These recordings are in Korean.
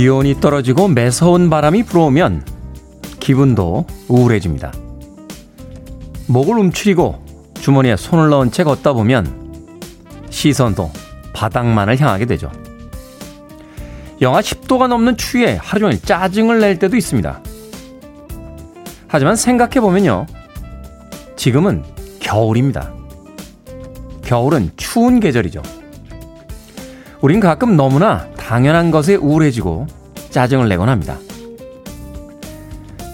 기온이 떨어지고 매서운 바람이 불어오면 기분도 우울해집니다. 목을 움츠리고 주머니에 손을 넣은 채 걷다 보면 시선도 바닥만을 향하게 되죠. 영하 10도가 넘는 추위에 하루 종일 짜증을 낼 때도 있습니다. 하지만 생각해보면요. 지금은 겨울입니다. 겨울은 추운 계절이죠. 우린 가끔 너무나 당연한 것에 우울해지고 짜증을 내곤 합니다.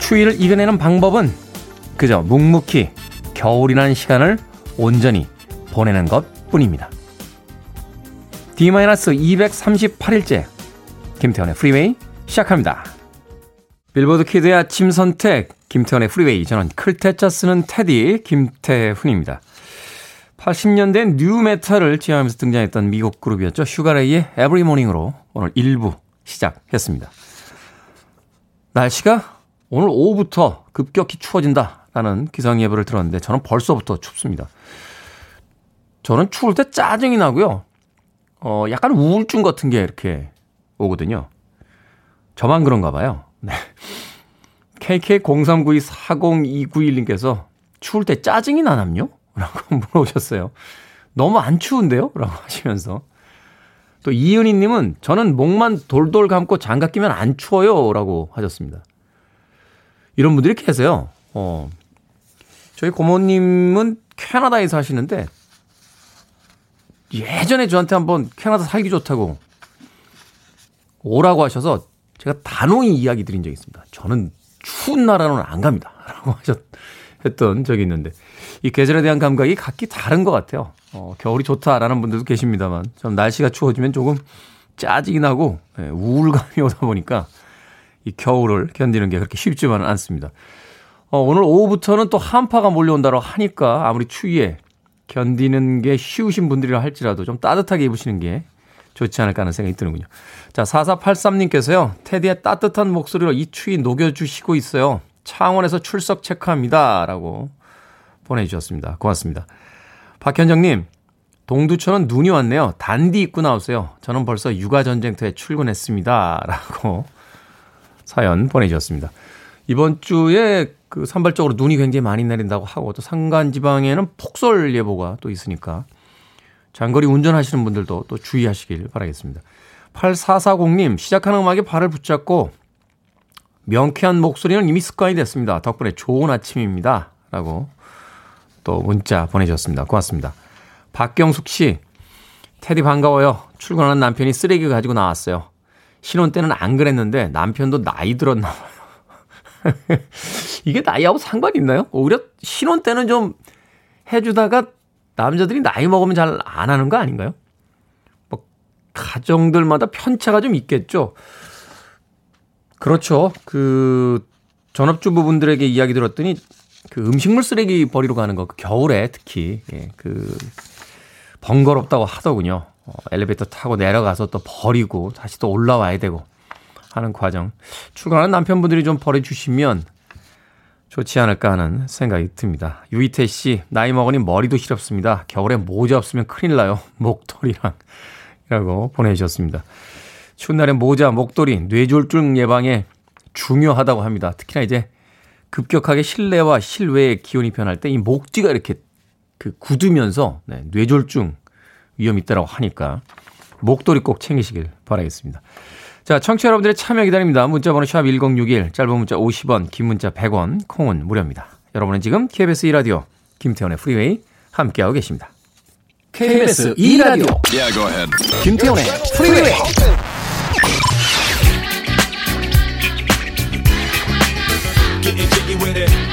추위를 이겨내는 방법은 그저 묵묵히 겨울이라는 시간을 온전히 보내는 것 뿐입니다. D-238일째 김태훈의 프리웨이 시작합니다. 빌보드 kid의 아침 선택 김태훈의 프리웨이 저는 클 태 자 쓰는 테디 김태훈입니다. 80년대 nu metal을 지향하면서 등장했던 미국 그룹이었죠. 슈가레이의 Every Morning으로 오늘 1부 시작했습니다. 날씨가 오늘 오후부터 급격히 추워진다라는 기상 예보를 들었는데 저는 벌써부터 춥습니다. 저는 추울 때 짜증이 나고요. 어, 약간 우울증 같은 게 이렇게 오거든요. 저만 그런가 봐요. 네. KK0392402991님께서 추울 때 짜증이 나남요? 라고 물어보셨어요. 너무 안 추운데요? 라고 하시면서. 또 이은희님은 저는 목만 돌돌 감고 장갑 끼면 안 추워요. 라고 하셨습니다. 이런 분들이 계세요. 어. 저희 고모님은 캐나다에 사시는데 예전에 저한테 한번 캐나다 살기 좋다고 오라고 하셔서 제가 단호히 이야기 드린 적이 있습니다. 저는 추운 나라는 안 갑니다. 라고 하셨, 했던 적이 있는데 이 계절에 대한 감각이 각기 다른 것 같아요. 어, 겨울이 좋다라는 분들도 계십니다만 전 날씨가 추워지면 조금 짜증이 나고 예, 우울감이 오다 보니까 이 겨울을 견디는 게 그렇게 쉽지만은 않습니다. 어, 오늘 오후부터는 또 한파가 몰려온다고 하니까 아무리 추위에 견디는 게 쉬우신 분들이라 할지라도 좀 따뜻하게 입으시는 게 좋지 않을까 하는 생각이 드는군요. 자, 4483님께서요. 테디의 따뜻한 목소리로 이 추위 녹여주시고 있어요. 창원에서 출석 체크합니다. 라고 보내주셨습니다. 고맙습니다. 박현정님, 동두천은 눈이 왔네요. 단디 입고 나오세요. 저는 벌써 육아전쟁터에 출근했습니다. 라고 사연 보내주셨습니다. 이번 주에 그 산발적으로 눈이 굉장히 많이 내린다고 하고 또 산간 지방에는 폭설 예보가 또 있으니까 장거리 운전하시는 분들도 또 주의하시길 바라겠습니다. 8440님, 시작하는 음악에 발을 붙잡고 명쾌한 목소리는 이미 습관이 됐습니다. 덕분에 좋은 아침입니다. 라고 또 문자 보내주셨습니다. 고맙습니다. 박경숙 씨, 테디 반가워요. 출근하는 남편이 쓰레기 가지고 나왔어요. 신혼 때는 안 그랬는데 남편도 나이 들었나 봐요. 이게 나이하고 상관이 있나요? 오히려 신혼 때는 좀 해주다가 남자들이 나이 먹으면 잘 안 하는 거 아닌가요? 뭐 가정들마다 편차가 좀 있겠죠. 그렇죠. 그 전업주부분들에게 이야기 들었더니 그 음식물 쓰레기 버리러 가는 거, 그 겨울에 특히 예, 그 번거롭다고 하더군요. 어, 엘리베이터 타고 내려가서 또 버리고 다시 또 올라와야 되고 하는 과정. 출근하는 남편분들이 좀 버려주시면 좋지 않을까 하는 생각이 듭니다. 유이태 씨, 나이 먹으니 머리도 시렵습니다. 겨울에 모자 없으면 큰일 나요. 목도리랑. 이라고 보내주셨습니다. 추운 날에 모자, 목도리, 뇌졸중 예방에 중요하다고 합니다. 특히나 이제 급격하게 실내와 실외의 기온이 변할 때 이 목지가 이렇게 그 굳으면서 네, 뇌졸중 위험이 있다고 하니까 목도리 꼭 챙기시길 바라겠습니다. 자, 청취자 여러분들의 참여 기다립니다. 문자 번호 샵 1061, 짧은 문자 50원, 긴 문자 100원, 콩은 무료입니다. 여러분은 지금 KBS 2라디오 김태훈의 프리웨이 함께하고 계십니다. KBS 2라디오 yeah, 김태훈의 프리웨이 yeah.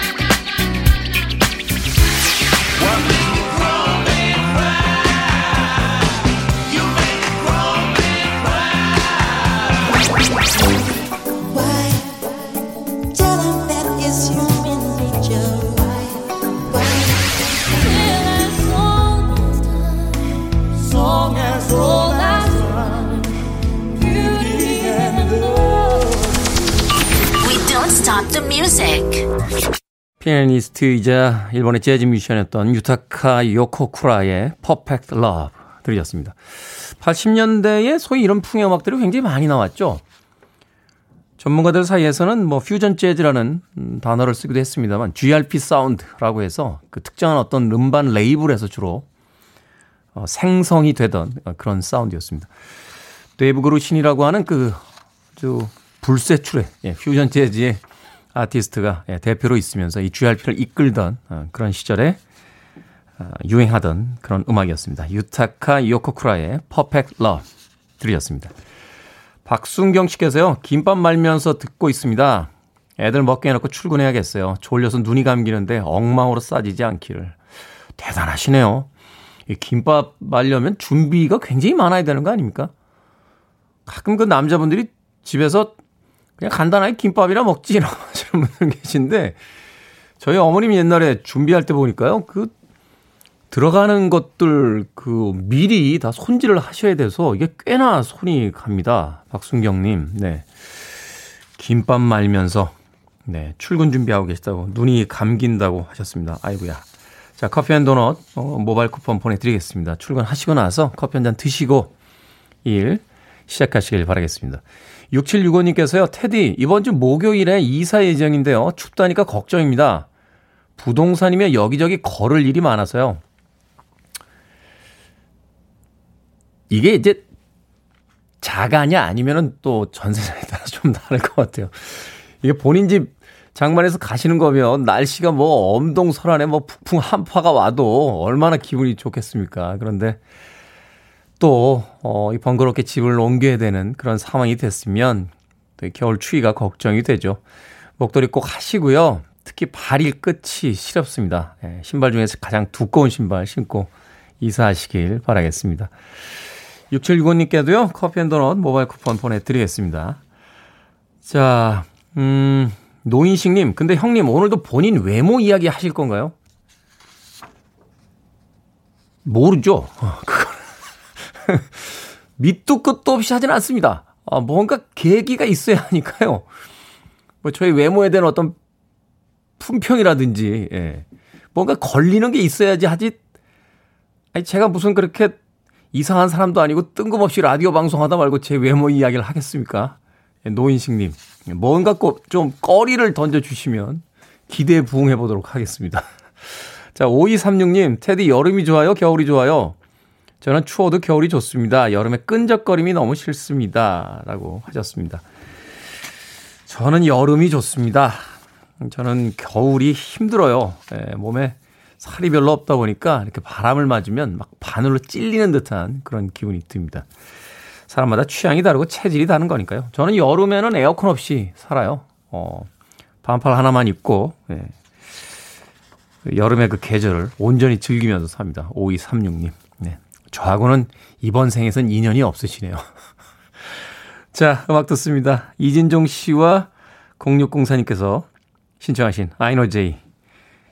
피아니스트이자 일본의 재즈 뮤지션이었던 유타카 요코쿠라의 Perfect Love 들으셨습니다. 80년대에 소위 이런 풍의 음악들이 굉장히 많이 나왔죠. 전문가들 사이에서는 뭐 퓨전 재즈라는 음, 단어를 쓰기도 했습니다만 GRP 사운드라고 해서 그 특정한 어떤 음반 레이블에서 주로 어, 생성이 되던 그런 사운드였습니다. 데이브 그루신이라고 하는 그저 불세출의 예, 퓨전 재즈의 아티스트가 예, 대표로 있으면서 이 GRP를 이끌던 어, 그런 시절에 어, 유행하던 그런 음악이었습니다. 유타카 요코쿠라의 Perfect Love 들이었습니다. 박순경 씨께서요. 김밥 말면서 듣고 있습니다. 애들 먹게 해놓고 출근해야겠어요. 졸려서 눈이 감기는데 엉망으로 싸지지 않기를. 대단하시네요. 이 김밥 말려면 준비가 굉장히 많아야 되는 거 아닙니까? 가끔 그 남자분들이 집에서 그냥 간단하게 김밥이나 먹지라고 하시는 분들 계신데 저희 어머님이 옛날에 준비할 때 보니까요. 그 들어가는 것들 그 미리 다 손질을 하셔야 돼서 이게 꽤나 손이 갑니다. 박순경 님, 네. 김밥 말면서, 네. 출근 준비하고 계시다고, 눈이 감긴다고 하셨습니다. 아이고야. 자, 커피 and 도넛, 어, 모바일 쿠폰 보내 드리겠습니다. 출근하시고 나서 커피 한 잔 드시고 일 시작하시길 바라겠습니다. 6765님께서요, 테디, 이번 주 목요일에 이사 예정인데요. 춥다니까 걱정입니다. 부동산이며 여기저기 걸을 일이 많아서요. 이게 이제 자가냐 아니면은 또 전세자에 따라 좀 다를 것 같아요. 이게 본인 집 장만해서 가시는 거면 날씨가 뭐 엄동설안에 뭐 북풍 한파가 와도 얼마나 기분이 좋겠습니까. 그런데 또, 어, 이 번거롭게 집을 옮겨야 되는 그런 상황이 됐으면 겨울 추위가 걱정이 되죠. 목도리 꼭 하시고요. 특히 발 끝이 시렵습니다. 예, 신발 중에서 가장 두꺼운 신발 신고 이사하시길 바라겠습니다. 6765님께도요, 커피 and 도넛 모바일 쿠폰 보내드리겠습니다. 자, 음, 노인식님, 근데 형님, 오늘도 본인 외모 이야기 하실 건가요? 모르죠. 어, 그걸. 밑도 끝도 없이 하진 않습니다. 아, 뭔가 계기가 있어야 하니까요. 뭐, 저희 외모에 대한 어떤 품평이라든지, 예. 뭔가 걸리는 게 있어야지 하지. 아니, 제가 무슨 그렇게 이상한 사람도 아니고 뜬금없이 라디오 방송하다 말고 제 외모 이야기를 하겠습니까? 예, 노인식님, 뭔가 꼭 좀 꺼리를 던져주시면 기대에 부응해 보도록 하겠습니다. 자, 5236님, 테디 여름이 좋아요? 겨울이 좋아요? 저는 추워도 겨울이 좋습니다. 여름에 끈적거림이 너무 싫습니다. 라고 하셨습니다. 저는 여름이 좋습니다. 저는 겨울이 힘들어요. 예, 몸에 살이 별로 없다 보니까 이렇게 바람을 맞으면 막 바늘로 찔리는 듯한 그런 기분이 듭니다. 사람마다 취향이 다르고 체질이 다른 거니까요. 저는 여름에는 에어컨 없이 살아요. 어, 반팔 하나만 입고, 예. 여름의 그 계절을 온전히 즐기면서 삽니다. 5236님. 네. 저하고는 이번 생에선 인연이 없으시네요. 자, 음악 듣습니다. 이진종 씨와 0604님께서 신청하신 아이노 제이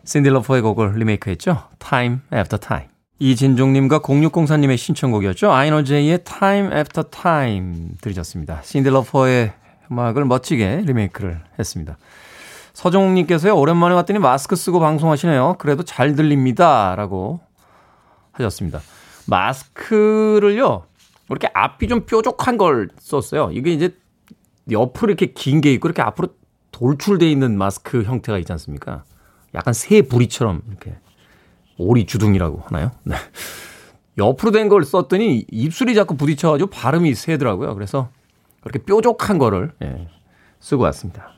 샌딜러퍼의 곡을 리메이크했죠. Time After Time. 이진종님과 0604님의 신청곡이었죠. 아이노제이의 Time After Time 들으셨습니다. 신딜러퍼의 음악을 멋지게 리메이크를 했습니다. 서종욱님께서요, 오랜만에 왔더니 마스크 쓰고 방송하시네요. 그래도 잘 들립니다. 라고 하셨습니다. 마스크를요, 이렇게 앞이 좀 뾰족한 걸 썼어요. 이게 이제 옆으로 이렇게 긴 게 있고, 이렇게 앞으로 돌출되어 있는 마스크 형태가 있지 않습니까? 약간 새 부리처럼 이렇게 오리 주둥이라고 하나요? 네. 옆으로 된 걸 썼더니 입술이 자꾸 부딪혀가지고 발음이 세더라고요. 그래서 그렇게 뾰족한 거를 예, 쓰고 왔습니다.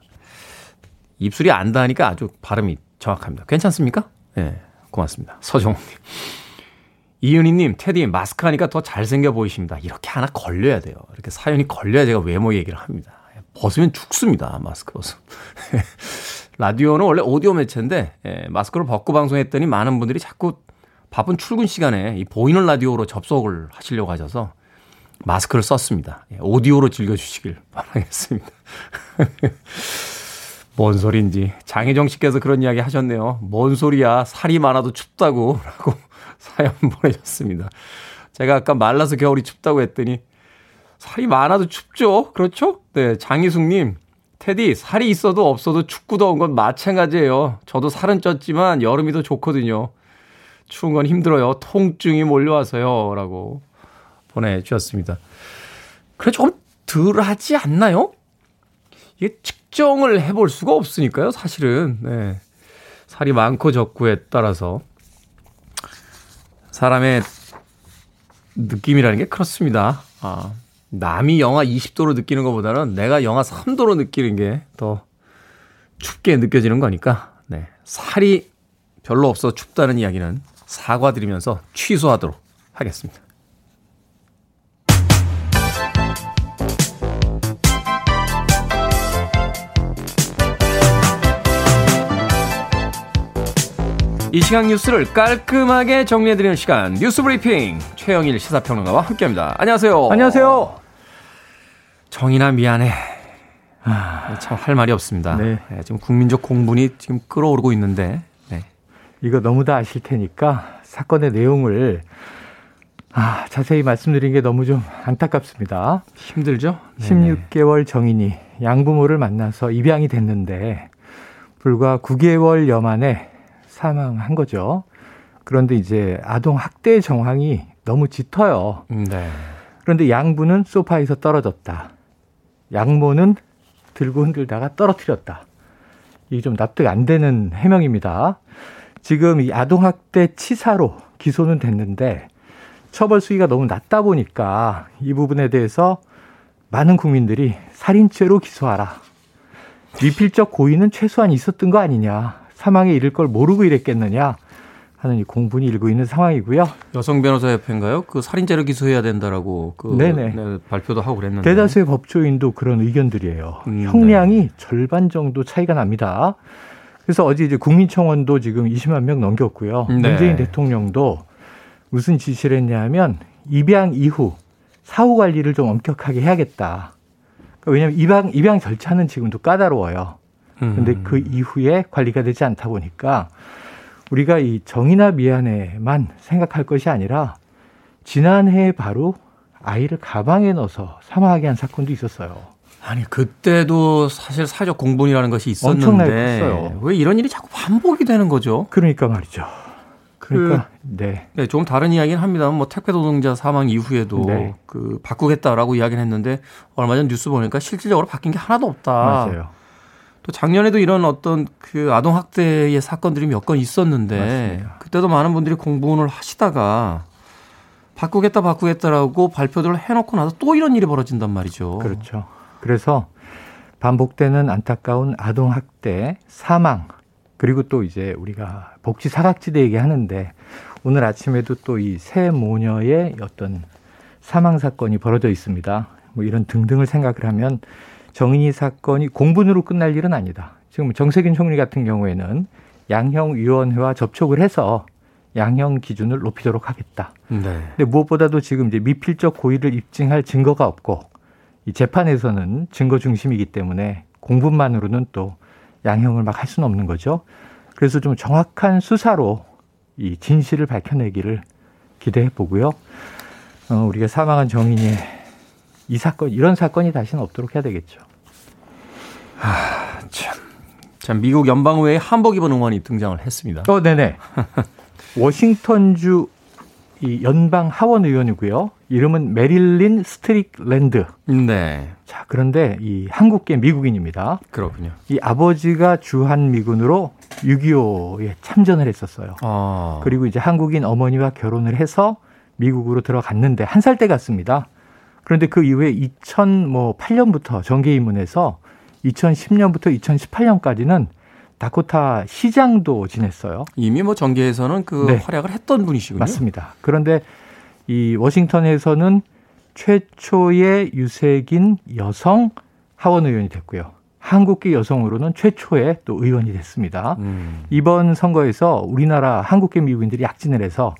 입술이 안 닿으니까 아주 발음이 정확합니다. 괜찮습니까? 예, 고맙습니다. 서정님. 이은희님, 테디 마스크 하니까 더 잘생겨 보이십니다. 이렇게 하나 걸려야 돼요. 이렇게 사연이 걸려야 제가 외모 얘기를 합니다. 벗으면 죽습니다. 마스크 벗으면. 라디오는 원래 오디오 매체인데 예, 마스크를 벗고 방송했더니 많은 분들이 자꾸 바쁜 출근 시간에 이 보이는 라디오로 접속을 하시려고 하셔서 마스크를 썼습니다. 예, 오디오로 즐겨주시길 바라겠습니다. 뭔 소리인지 장혜정 씨께서 그런 이야기 하셨네요. 뭔 소리야 살이 많아도 춥다고 라고 사연 보내셨습니다. 제가 아까 말라서 겨울이 춥다고 했더니 살이 많아도 춥죠? 그렇죠? 네, 장희숙님 테디, 살이 있어도 없어도 축구 더운 건 마찬가지예요. 저도 살은 쪘지만 여름이 더 좋거든요. 추운 건 힘들어요. 통증이 몰려와서요. 라고 보내주셨습니다. 그래, 조금 덜 하지 않나요? 이게 측정을 해볼 수가 없으니까요, 사실은. 네. 살이 많고 적고에 따라서 사람의 느낌이라는 게 그렇습니다. 아, 남이 영하 20도로 느끼는 것보다는 내가 영하 3도로 느끼는 게 더 춥게 느껴지는 거니까, 네. 살이 별로 없어 춥다는 이야기는 사과드리면서 취소하도록 하겠습니다. 이 시간 뉴스를 깔끔하게 정리해드리는 시간 뉴스 브리핑 최영일 시사평론가와 함께합니다. 안녕하세요. 안녕하세요. 정이나 미안해. 아, 참 할 말이 없습니다. 네. 네, 지금 국민적 공분이 지금 끌어오르고 있는데 네. 이거 너무 다 아실 테니까 사건의 내용을 아, 자세히 말씀드린 게 너무 좀 안타깝습니다. 힘들죠? 네네. 16개월 정인이 양부모를 만나서 입양이 됐는데 불과 9개월 여 만에 사망한 거죠. 그런데 이제 아동 학대 정황이 너무 짙어요. 네. 그런데 양부는 소파에서 떨어졌다. 양모는 들고 흔들다가 떨어뜨렸다. 이게 좀 납득 안 되는 해명입니다. 지금 이 아동학대 치사로 기소는 됐는데 처벌 수위가 너무 낮다 보니까 이 부분에 대해서 많은 국민들이 살인죄로 기소하라. 미필적 고의는 최소한 있었던 거 아니냐. 사망에 이를 걸 모르고 이랬겠느냐 하는 이 공분이 일고 있는 상황이고요. 여성 변호사 협회인가요? 그 살인죄로 기소해야 된다라고 그 네네. 네, 발표도 하고 그랬는데 대다수의 법조인도 그런 의견들이에요. 음, 형량이 네. 절반 정도 차이가 납니다. 그래서 어제 이제 국민청원도 지금 20만 명 넘겼고요. 네. 문재인 대통령도 무슨 지시를 했냐면 입양 이후 사후 관리를 좀 엄격하게 해야겠다. 그러니까 왜냐하면 입양 입양 절차는 지금도 까다로워요. 근데 음. 그 이후에 관리가 되지 않다 보니까 우리가 이 정의나 미안해만 생각할 것이 아니라 지난해 바로 아이를 가방에 넣어서 사망하게 한 사건도 있었어요. 아니 그때도 사실 사회적 공분이라는 것이 있었는데 왜 이런 일이 자꾸 반복이 되는 거죠? 그러니까 말이죠. 그러니까 그, 네. 네, 좀 다른 이야기는 합니다만 뭐 택배 노동자 사망 이후에도 네. 그 바꾸겠다라고 이야기를 했는데 얼마 전 뉴스 보니까 실질적으로 바뀐 게 하나도 없다. 맞아요. 또 작년에도 이런 어떤 그 아동 학대의 사건들이 몇 건 있었는데 맞습니다. 그때도 많은 분들이 공부를 하시다가 바꾸겠다 바꾸겠다라고 발표들을 해놓고 나서 또 이런 일이 벌어진단 말이죠. 그렇죠. 그래서 반복되는 안타까운 아동 학대, 사망 그리고 또 이제 우리가 복지 사각지대 얘기하는데 오늘 아침에도 또 이 새 모녀의 어떤 사망 사건이 벌어져 있습니다. 뭐 이런 등등을 생각을 하면 정인이 사건이 공분으로 끝날 일은 아니다. 지금 정세균 총리 같은 경우에는 양형위원회와 접촉을 해서 양형 기준을 높이도록 하겠다. 네. 근데 무엇보다도 지금 이제 미필적 고의를 입증할 증거가 없고 이 재판에서는 증거 중심이기 때문에 공분만으로는 또 양형을 막 할 수는 없는 거죠. 그래서 좀 정확한 수사로 이 진실을 밝혀내기를 기대해 보고요. 어, 우리가 사망한 정인의 이 사건 이런 사건이 다시는 없도록 해야 되겠죠. 아, 참. 참 미국 연방의회에 한복 입은 의원이 등장을 했습니다. 어, 네네. 워싱턴주 이 연방 하원 의원이고요. 이름은 메릴린 스트릭랜드. 네. 자, 그런데 이 한국계 미국인입니다. 그렇군요. 이 아버지가 주한 미군으로 6.25에 참전을 했었어요. 아. 그리고 이제 한국인 어머니와 결혼을 해서 미국으로 들어갔는데 한 살 때 갔습니다. 그런데 그 이후에 2008년부터 정계 입문해서 2010년부터 2018년까지는 다코타 시장도 지냈어요. 이미 뭐 정계에서는 그 네. 활약을 했던 분이시군요. 맞습니다. 그런데 이 워싱턴에서는 최초의 유색인 여성 하원 의원이 됐고요. 한국계 여성으로는 최초의 또 의원이 됐습니다. 음. 이번 선거에서 우리나라 한국계 미국인들이 약진을 해서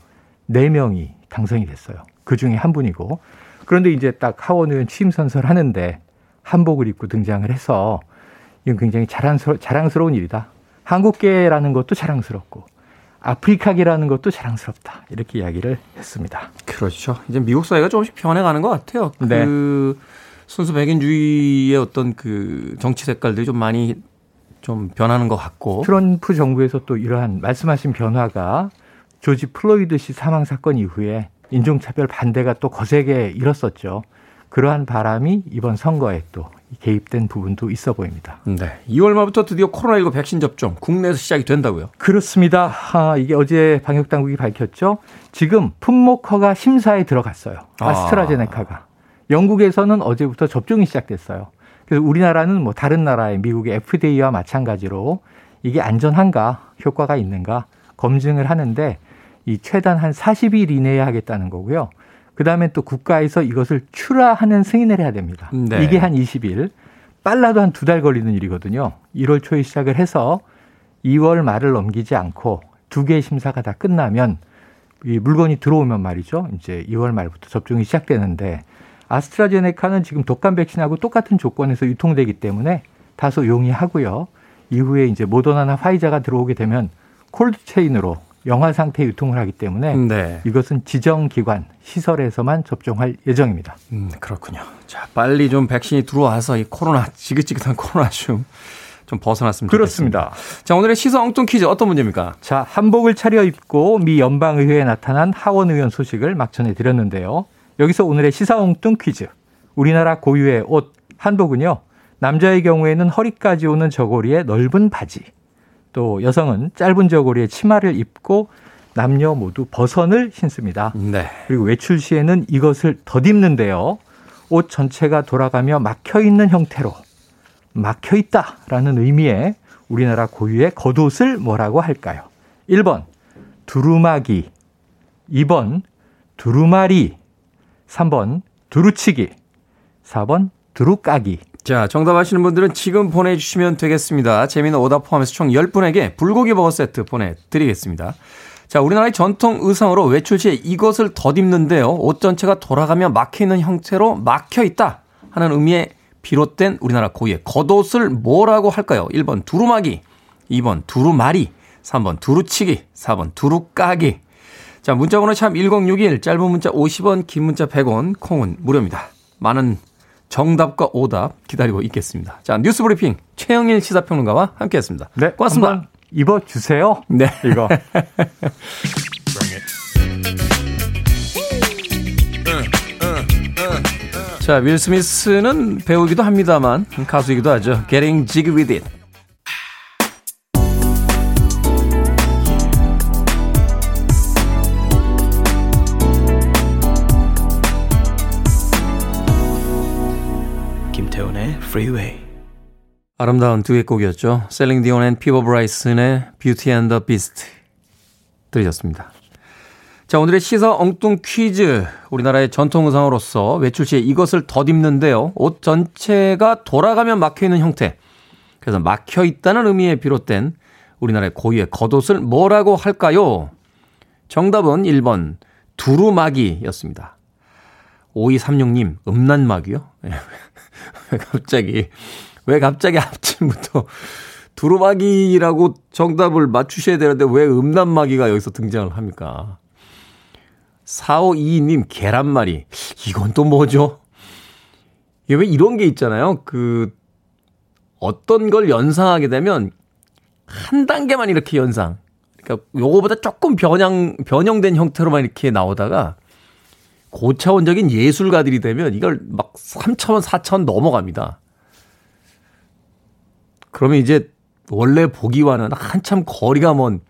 4명이 당선이 됐어요. 그 중에 한 분이고 그런데 이제 딱 하원 의원 취임 선서를 하는데 한복을 입고 등장을 해서 이건 굉장히 자랑스러, 자랑스러운 일이다. 한국계라는 것도 자랑스럽고 아프리카계라는 것도 자랑스럽다. 이렇게 이야기를 했습니다. 그렇죠. 이제 미국 사회가 조금씩 변해가는 것 같아요. 네. 그 순수 백인주의의 어떤 그 정치 색깔들이 좀 많이 좀 변하는 것 같고. 트럼프 정부에서 또 이러한 말씀하신 변화가 조지 플로이드 씨 사망 사건 이후에 인종차별 반대가 또 거세게 일었었죠. 그러한 바람이 이번 선거에 또 개입된 부분도 있어 보입니다. 네. 2월 말부터 드디어 코로나19 백신 접종 국내에서 시작이 된다고요? 그렇습니다. 아, 이게 어제 방역 당국이 밝혔죠. 지금 품목 허가 심사에 들어갔어요. 아. 아스트라제네카가. 아. 영국에서는 어제부터 접종이 시작됐어요. 그래서 우리나라는 뭐 다른 나라의 미국의 FDA와 마찬가지로 이게 안전한가, 효과가 있는가 검증을 하는데 이 최단 한 40일 이내에 하겠다는 거고요. 그 다음에 또 국가에서 이것을 출하하는 승인을 해야 됩니다. 네. 이게 한 20일. 빨라도 한 두 달 걸리는 일이거든요. 1월 초에 시작을 해서 2월 말을 넘기지 않고 두 개의 심사가 다 끝나면 이 물건이 들어오면 말이죠. 이제 2월 말부터 접종이 시작되는데 아스트라제네카는 지금 독감 백신하고 똑같은 조건에서 유통되기 때문에 다소 용이하고요. 이후에 이제 모더나나 화이자가 들어오게 되면 콜드 체인으로 영화 상태 유통을 하기 때문에 네. 이것은 지정 기관 시설에서만 접종할 예정입니다. 음, 그렇군요. 자, 빨리 좀 백신이 들어와서 이 코로나 지긋지긋한 코로나 좀, 좀 벗어났으면 그렇습니다. 좋겠습니다. 자, 오늘의 시사 엉뚱 퀴즈 어떤 문제입니까? 자, 한복을 차려 입고 미 연방 의회에 나타난 하원 의원 소식을 막 전해 드렸는데요. 여기서 오늘의 시사 엉뚱 퀴즈. 우리나라 고유의 옷 한복은요. 남자의 경우에는 허리까지 오는 저고리에 넓은 바지. 또 여성은 짧은 저고리에 치마를 입고 남녀 모두 버선을 신습니다. 네. 그리고 외출 시에는 이것을 덧입는데요. 옷 전체가 돌아가며 막혀 있는 형태로 막혀 있다라는 의미의 우리나라 고유의 겉옷을 뭐라고 할까요? 1번 두루마기, 2번 두루마리, 3번 두루치기, 4번 두루까기. 자, 정답 아시는 분들은 지금 보내주시면 되겠습니다. 재미는 오답 포함해서 총 10분에게 불고기 버거 세트 보내드리겠습니다. 자, 우리나라의 전통 의상으로 외출 시에 이것을 덧입는데요. 옷 전체가 돌아가며 막혀있는 형태로 막혀있다 하는 의미에 비롯된 우리나라 고유의 겉옷을 뭐라고 할까요? 1번 두루마기, 2번 두루마리, 3번 두루치기, 4번 두루까기. 자, 문자번호 참 1061, 짧은 문자 50원, 긴 문자 100원, 콩은 무료입니다. 많은 정답과 오답 기다리고 있겠습니다. 자, 뉴스 브리핑 최영일 시사평론가와 함께 했습니다. 네. 고맙습니다. 입어 주세요. 네. 이거. 자, 윌 스미스는 배우기도 합니다만 가수이기도 하죠. Getting Jiggy With It. Freeway. 아름다운 듀엣 곡이었죠. 셀린 디온 and 피보 브라이슨의 Beauty and the Beast 들으셨습니다. 자, 오늘의 시사 엉뚱 퀴즈. 우리나라의 전통 의상으로서 외출 시에 이것을 덧입는데요. 옷 전체가 돌아가면 막혀 있는 형태. 그래서 막혀 있다는 의미에 비롯된 우리나라의 고유의 겉옷을 뭐라고 할까요? 정답은 1번 두루마기였습니다. 5236님, 음란마귀요? 왜 갑자기, 왜 갑자기 아침부터 두루마기라고 정답을 맞추셔야 되는데 왜 음란마귀가 여기서 등장을 합니까? 4522님, 계란말이. 이건 또 뭐죠? 이게 왜 이런 게 있잖아요. 그, 어떤 걸 연상하게 되면 한 단계만 이렇게 연상. 그러니까 요거보다 조금 변형, 변형된 형태로만 이렇게 나오다가 고차원적인 예술가들이 되면 이걸 막 3차원, 4차원 넘어갑니다. 그러면 이제 원래 보기와는 한참 거리가 먼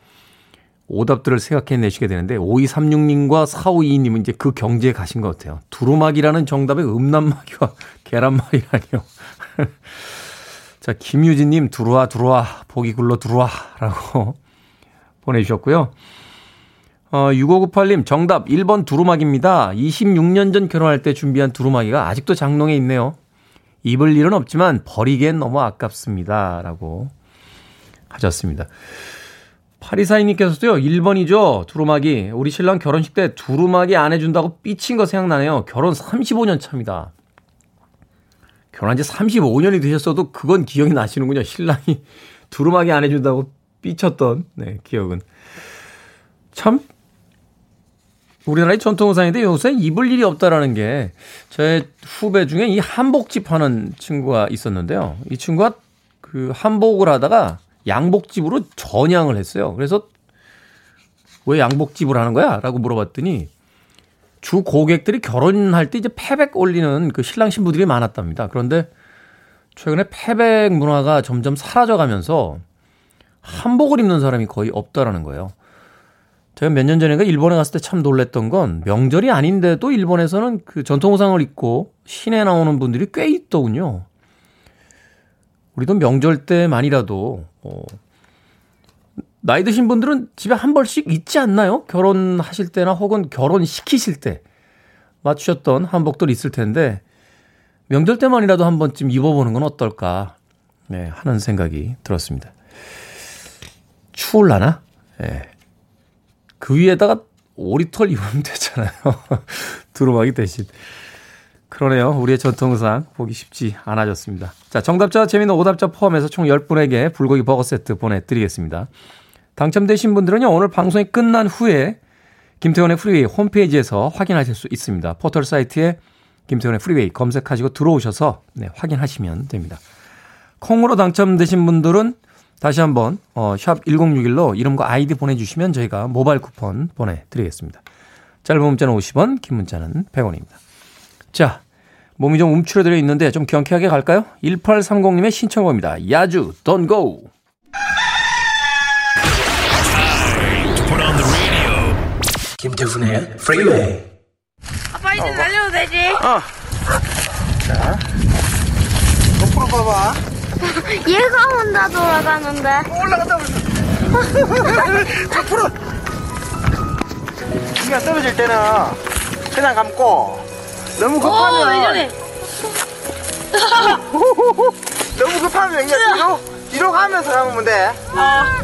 오답들을 생각해내시게 되는데 5236님과 4522님은 이제 그 경지에 가신 것 같아요. 두루마기라는 정답에 음란마귀와 계란말이라니요. 자, 김유진님, 들어와, 들어와, 보기 굴러 들어와, 라고 보내주셨고요. 어, 6598님, 정답 1번 두루마기입니다. 26년 전 결혼할 때 준비한 두루마기가 아직도 장롱에 있네요. 입을 일은 없지만 버리기엔 너무 아깝습니다. 라고 하셨습니다. 파리사인님께서도요, 1번이죠. 두루마기. 우리 신랑 결혼식 때 두루마기 안 해준다고 삐친 거 생각나네요. 결혼 35년 차입니다. 결혼한 지 35년이 되셨어도 그건 기억이 나시는군요. 신랑이 두루마기 안 해준다고 삐쳤던, 네, 기억은. 참, 우리나라의 전통 의상인데 요새 입을 일이 없다라는 게 제 후배 중에 이 한복집 하는 친구가 있었는데요. 이 친구가 그 한복을 하다가 양복집으로 전향을 했어요. 그래서 왜 양복집을 하는 거야? 라고 물어봤더니 주 고객들이 결혼할 때 이제 패백 올리는 그 신랑 신부들이 많았답니다. 그런데 최근에 패백 문화가 점점 사라져가면서 한복을 입는 사람이 거의 없다라는 거예요. 제가 몇 년 전인가 일본에 갔을 때 참 놀랬던 건 명절이 아닌데도 일본에서는 그 전통 의상을 입고 시내 나오는 분들이 꽤 있더군요. 우리도 명절 때만이라도 어, 나이 드신 분들은 집에 한 벌씩 있지 않나요? 결혼하실 때나 혹은 결혼시키실 때 맞추셨던 한복들 있을 텐데 명절 때만이라도 한 번쯤 입어보는 건 어떨까 네, 하는 생각이 들었습니다. 추울라나? 네. 그 위에다가 오리털 입으면 되잖아요. 두루마기 대신. 그러네요. 우리의 전통상 보기 쉽지 않아졌습니다. 자, 정답자 재미있는 오답자 포함해서 총 10분에게 불고기 버거 세트 보내드리겠습니다. 당첨되신 분들은요, 오늘 방송이 끝난 후에 김태훈의 프리웨이 홈페이지에서 확인하실 수 있습니다. 포털 사이트에 김태훈의 프리웨이 검색하시고 들어오셔서 네, 확인하시면 됩니다. 콩으로 당첨되신 분들은 다시 한번 어, 샵 1061로 이름과 아이디 보내주시면 저희가 모바일 쿠폰 보내드리겠습니다. 짧은 문자는 50원, 긴 문자는 100원입니다. 자, 몸이 좀 움츠러들어 있는데 좀 경쾌하게 갈까요? 1830님의 신청곡입니다. 야주, don't go. 김태훈의 프리웨이 아빠 이제 날려도 되지? 어. 자 거꾸로 봐봐 얘가 혼자 돌아가는데. 올라갔다 올라 거꾸로 네가 떨어질 때는 그냥 감고. 너무 오 급하면 너무 급하면 그냥 뒤로 뒤로 가면서 가면 돼. 아.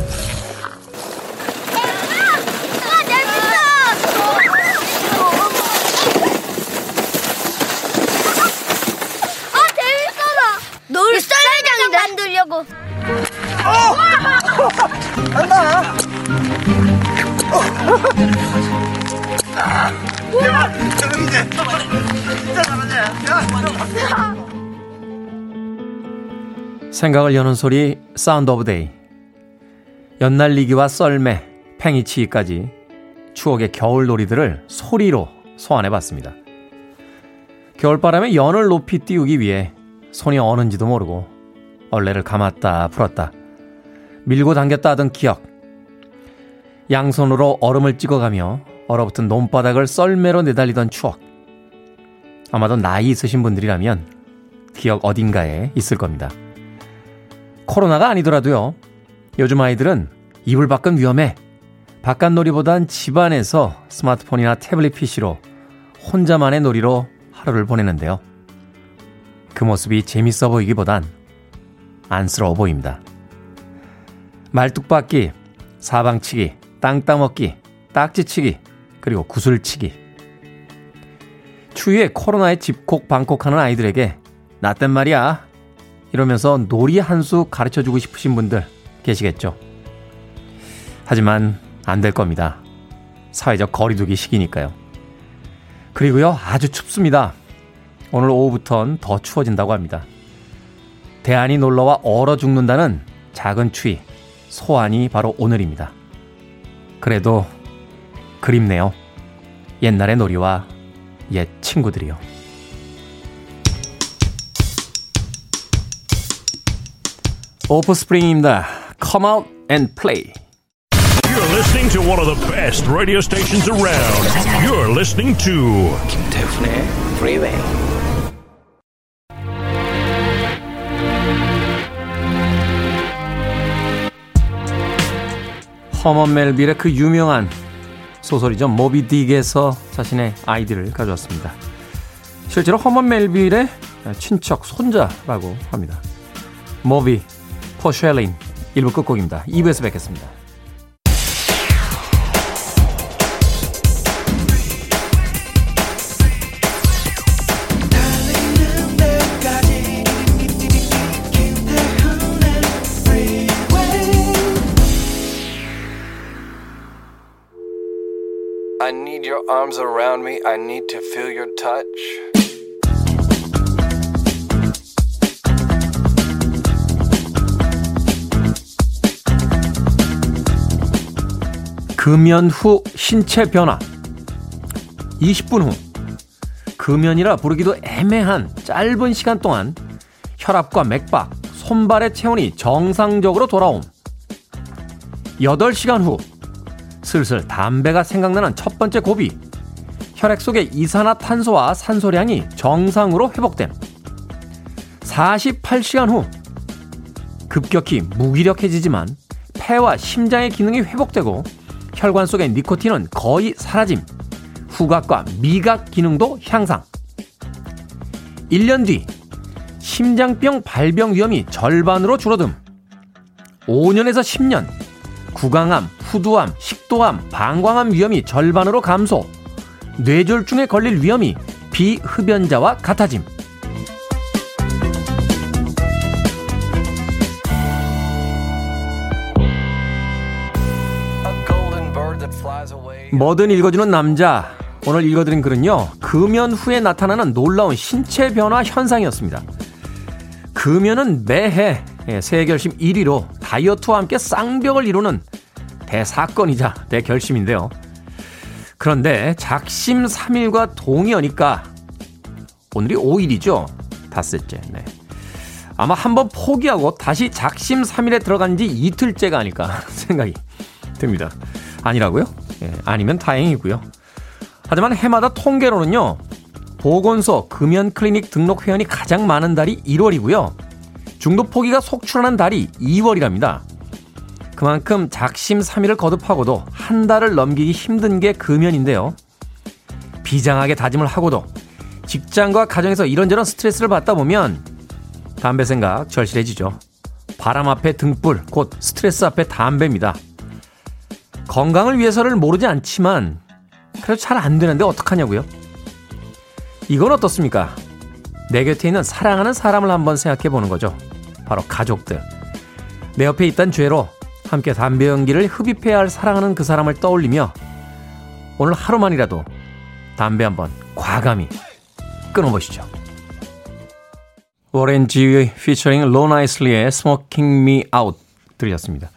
놀 썰매 장 만들려고 간다 대박 저거 이제 진짜 잘하지 생각을 여는 소리 Sound of Day 연날리기와 썰매, 팽이치기까지 추억의 겨울 놀이들을 소리로 소환해 봤습니다. 겨울바람에 연을 높이 띄우기 위해 손이 어는지도 모르고 얼레를 감았다 풀었다 밀고 당겼다 하던 기억 양손으로 얼음을 찍어가며 얼어붙은 논바닥을 썰매로 내달리던 추억 아마도 나이 있으신 분들이라면 기억 어딘가에 있을 겁니다. 코로나가 아니더라도요. 요즘 아이들은 이불 밖은 위험해. 바깥놀이보단 집안에서 스마트폰이나 태블릿 PC로 혼자만의 놀이로 하루를 보내는데요. 그 모습이 재밌어 보이기보단 안쓰러워 보입니다. 말뚝박기, 사방치기, 땅 따먹기, 딱지치기, 그리고 구슬치기. 추위에 코로나에 집콕 방콕하는 아이들에게 나땐 말이야 이러면서 놀이 한 수 가르쳐 주고 싶으신 분들 계시겠죠. 하지만 안 될 겁니다. 사회적 거리두기 시기니까요. 그리고요, 아주 춥습니다. 오늘 오후부턴 더 추워진다고 합니다. 대안이 놀러와 얼어 죽는다는 작은 추위, 소환이 바로 오늘입니다. 그래도 그립네요. 옛날의 놀이와 옛 친구들이요. 오프스프링입니다. Come out and play. You're listening to one of the best radio stations around. You're listening to 김태훈의 프 허먼 멜빌의 그 유명한 소설이죠. 모비 딕에서 자신의 아이디를 가져왔습니다. 실제로 허먼 멜빌의 친척 손자라고 합니다. 모비 포쉘린 1부 끝곡입니다. 2부에서 뵙겠습니다. Your arms around me. I need to feel your touch. 금연 후 신체 변화. 20분 후. 금연이라 부르기도 애매한 짧은 시간 동안 혈압과 맥박, 손발의 체온이 정상적으로 돌아옴. 8시간 후 슬슬 담배가 생각나는 첫 번째 고비. 혈액 속의 이산화탄소와 산소량이 정상으로 회복됨. 48시간 후 급격히 무기력해지지만 폐와 심장의 기능이 회복되고 혈관 속의 니코틴은 거의 사라짐. 후각과 미각 기능도 향상. 1년 뒤 심장병 발병 위험이 절반으로 줄어듦. 5년에서 10년 구강암, 후두암, 식도암, 방광암 위험이 절반으로 감소. 뇌졸중에 걸릴 위험이 비흡연자와 같아짐. 뭐든 읽어주는 남자. 오늘 읽어드린 글은요, 금연 후에 나타나는 놀라운 신체 변화 현상이었습니다. 금연은 매해 예, 세계 결심 1위로 다이어트와 함께 쌍벽을 이루는 대사건이자 대결심인데요. 그런데 작심 3일과 동의어니까 오늘이 5일이죠. 닷새째. 네. 아마 한번 포기하고 다시 작심 3일에 들어간 지 이틀째가 아닐까 생각이 듭니다. 아니라고요? 예, 아니면 다행이고요. 하지만 해마다 통계로는요. 보건소 금연 클리닉 등록 회원이 가장 많은 달이 1월이고요. 중도 포기가 속출하는 달이 2월이랍니다. 그만큼 작심 3일을 거듭하고도 한 달을 넘기기 힘든 게 금연인데요. 비장하게 다짐을 하고도 직장과 가정에서 이런저런 스트레스를 받다 보면 담배 생각 절실해지죠. 바람 앞에 등불, 곧 스트레스 앞에 담배입니다. 건강을 위해서를 모르지 않지만 그래도 잘 안 되는데 어떡하냐고요? 이건 어떻습니까? 내 곁에 있는 사랑하는 사람을 한번 생각해 보는 거죠. 바로 가족들. 내 옆에 있단 죄로 함께 담배 연기를 흡입해야 할 사랑하는 그 사람을 떠올리며 오늘 하루만이라도 담배 한번 과감히 끊어보시죠. 워렌 지의 피처링 론 아이슬리의 Smoking Me Out 들으셨습니다.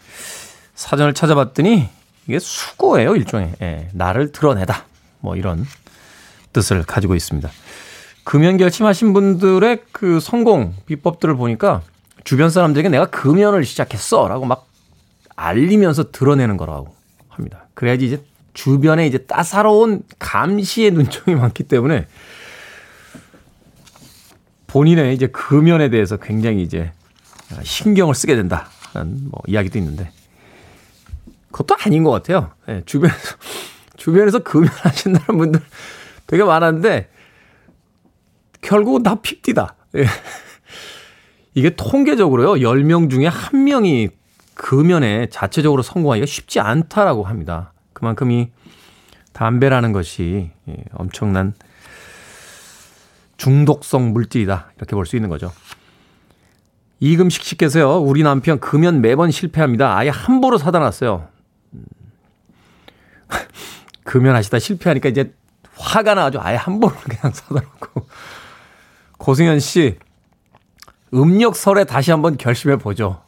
사전을 찾아봤더니 이게 수고예요 일종의 예, 나를 드러내다 뭐 이런 뜻을 가지고 있습니다. 금연 결심하신 분들의 그 성공 비법들을 보니까 주변 사람들에게 내가 금연을 시작했어 라고 막 알리면서 드러내는 거라고 합니다. 그래야지 이제 주변에 이제 따사로운 감시의 눈총이 많기 때문에 본인의 이제 금연에 대해서 굉장히 이제 신경을 쓰게 된다는 뭐 이야기도 있는데 그것도 아닌 것 같아요. 네, 주변에서 주변에서 금연하신다는 분들 되게 많았는데 결국은 다 핍디다. 예. 이게 통계적으로요. 10명 중에 1명이 금연에 자체적으로 성공하기가 쉽지 않다라고 합니다. 그만큼 이 담배라는 것이 예, 엄청난 중독성 물질이다. 이렇게 볼 수 있는 거죠. 이금식 씨께서요. 우리 남편 금연 매번 실패합니다. 아예 함부로 사다 놨어요. 금연하시다 실패하니까 이제 화가 나가지고 아예 함부로 그냥 사다 놓고. 고승현 씨, 음력설에 다시 한번 결심해 보죠.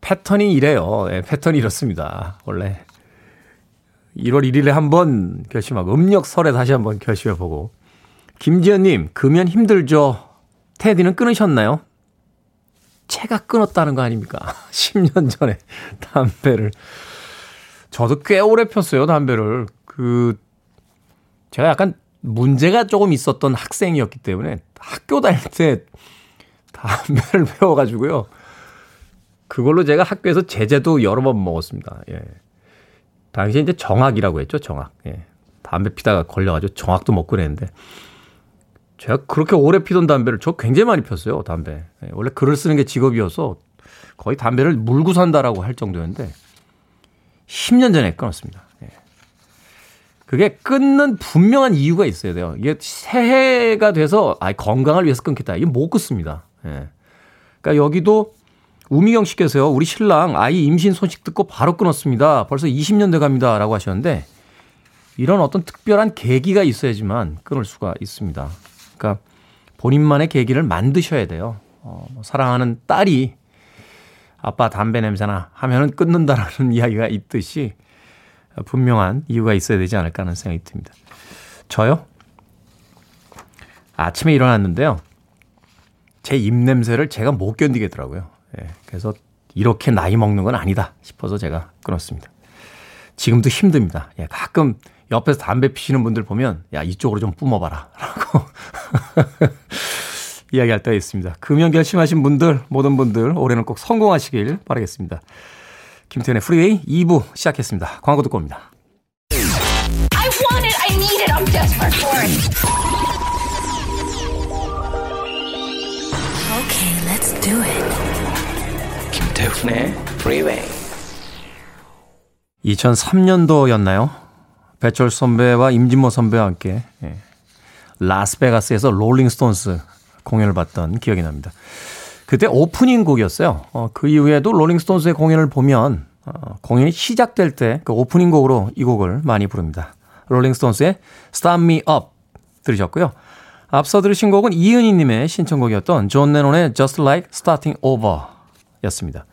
패턴이 이래요. 네, 패턴이 이렇습니다. 원래. 1월 1일에 한번 결심하고, 음력설에 다시 한번 결심해 보고. 김지현님, 금연 힘들죠? 테디는 끊으셨나요? 제가 끊었다는 거 아닙니까? 10년 전에 담배를. 저도 꽤 오래 폈어요, 담배를. 그, 제가 약간 문제가 조금 있었던 학생이었기 때문에 학교 다닐 때 담배를 배워가지고요. 그걸로 제가 학교에서 제재도 여러 번 먹었습니다. 예. 당시에 이제 정학이라고 했죠, 정학. 예. 담배 피다가 걸려가지고 정학도 먹고 그랬는데. 제가 그렇게 오래 피던 담배를 저 굉장히 많이 폈어요, 담배. 예. 원래 글을 쓰는 게 직업이어서 거의 담배를 물고 산다라고 할 정도였는데 10년 전에 끊었습니다. 예. 그게 끊는 분명한 이유가 있어야 돼요. 이게 새해가 돼서 아 건강을 위해서 끊겠다. 이게 못 끊습니다. 예. 그러니까 여기도 우미경 씨께서요. 우리 신랑 아이 임신 소식 듣고 바로 끊었습니다. 벌써 20년 돼 갑니다 라고 하셨는데 이런 어떤 특별한 계기가 있어야지만 끊을 수가 있습니다. 그러니까 본인만의 계기를 만드셔야 돼요. 어, 뭐 사랑하는 딸이 아빠 담배 냄새나 하면은 끊는다라는 이야기가 있듯이 분명한 이유가 있어야 되지 않을까 하는 생각이 듭니다. 저요? 아침에 일어났는데요. 제 입냄새를 제가 못 견디겠더라고요. 예, 그래서 이렇게 나이 먹는 건 아니다 싶어서 제가 끊었습니다. 지금도 힘듭니다. 예, 가끔 옆에서 담배 피시는 분들 보면 야 이쪽으로 좀 뿜어봐라 라고 이야기할 때가 있습니다. 금연 결심하신 분들 모든 분들 올해는 꼭 성공하시길 바라겠습니다. 김태현의 프리웨이 2부 시작했습니다. 광고 듣고 옵니다. 김태훈의 Freeway. 2003년도였나요? 배철수 선배와 임진모 선배와 함께 예, 라스베가스에서 롤링스톤스 공연을 봤던 기억이 납니다. 그때 오프닝 곡이었어요. 어, 그 이후에도 롤링스톤스의 공연을 보면 어, 공연이 시작될 때 그 오프닝 곡으로 이 곡을 많이 부릅니다. 롤링스톤스의 Start Me Up 들으셨고요. 앞서 들으신 곡은 이은희 님의 신청곡이었던 존 레논의 Just Like Starting Over 였습니다.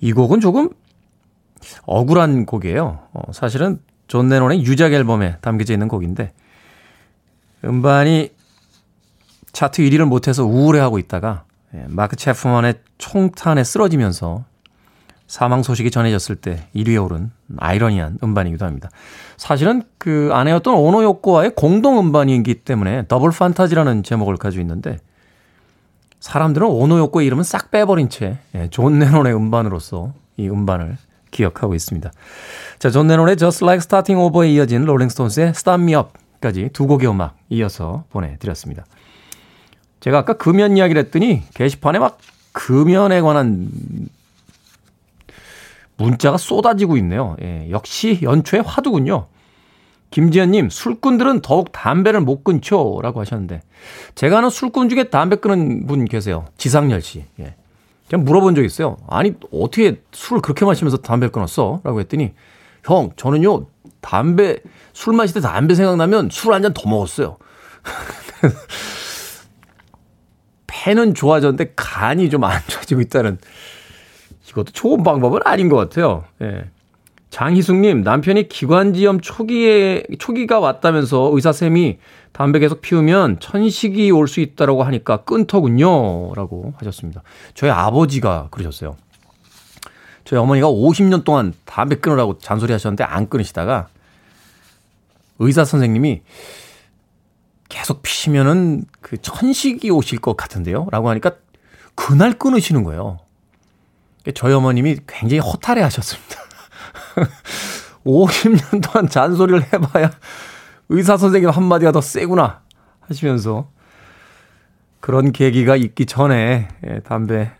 이 곡은 조금 억울한 곡이에요. 어, 사실은 존 레논의 유작 앨범에 담겨져 있는 곡인데 음반이 차트 1위를 못해서 우울해하고 있다가 예, 마크 채프먼의 총탄에 쓰러지면서 사망 소식이 전해졌을 때 1위에 오른 아이러니한 음반이기도 합니다. 사실은 그 아내였던 오노 요코와의 공동 음반이기 때문에 Double Fantasy라는 제목을 가지고 있는데 사람들은 오노 요코의 이름은 싹 빼버린 채 존 예, 레논의 음반으로서 이 음반을 기억하고 있습니다. 자, 존 레논의 Just Like Starting Over에 이어진 롤링스톤스의 Start Me Up까지 두 곡의 음악 이어서 보내드렸습니다. 제가 아까 금연 이야기를 했더니 게시판에 막 금연에 관한 문자가 쏟아지고 있네요. 예, 역시 연초의 화두군요. 김지현님, 술꾼들은 더욱 담배를 못 끊죠. 라고 하셨는데, 제가 아는 술꾼 중에 담배 끊은 분 계세요. 지상열 씨. 예. 그냥 물어본 적 있어요. 아니, 어떻게 술을 그렇게 마시면서 담배를 끊었어? 라고 했더니, 형, 저는요, 담배, 술 마실 때 담배 생각나면 술 한 잔 더 먹었어요. 폐는 좋아졌는데 간이 좀 안 좋아지고 있다는 이것도 좋은 방법은 아닌 것 같아요. 예. 장희숙님, 남편이 기관지염 초기에, 초기가 왔다면서 의사쌤이 담배 계속 피우면 천식이 올 수 있다라고 하니까 끊더군요. 라고 하셨습니다. 저희 아버지가 그러셨어요. 저희 어머니가 50년 동안 담배 끊으라고 잔소리 하셨는데 안 끊으시다가 의사 선생님이 계속 피시면은 그 천식이 오실 것 같은데요? 라고 하니까 그날 끊으시는 거예요. 저희 어머님이 굉장히 허탈해 하셨습니다. 50년 동안 잔소리를 해봐야 의사 선생님 한마디가 더 세구나 하시면서 그런 계기가 있기 전에 예, 담배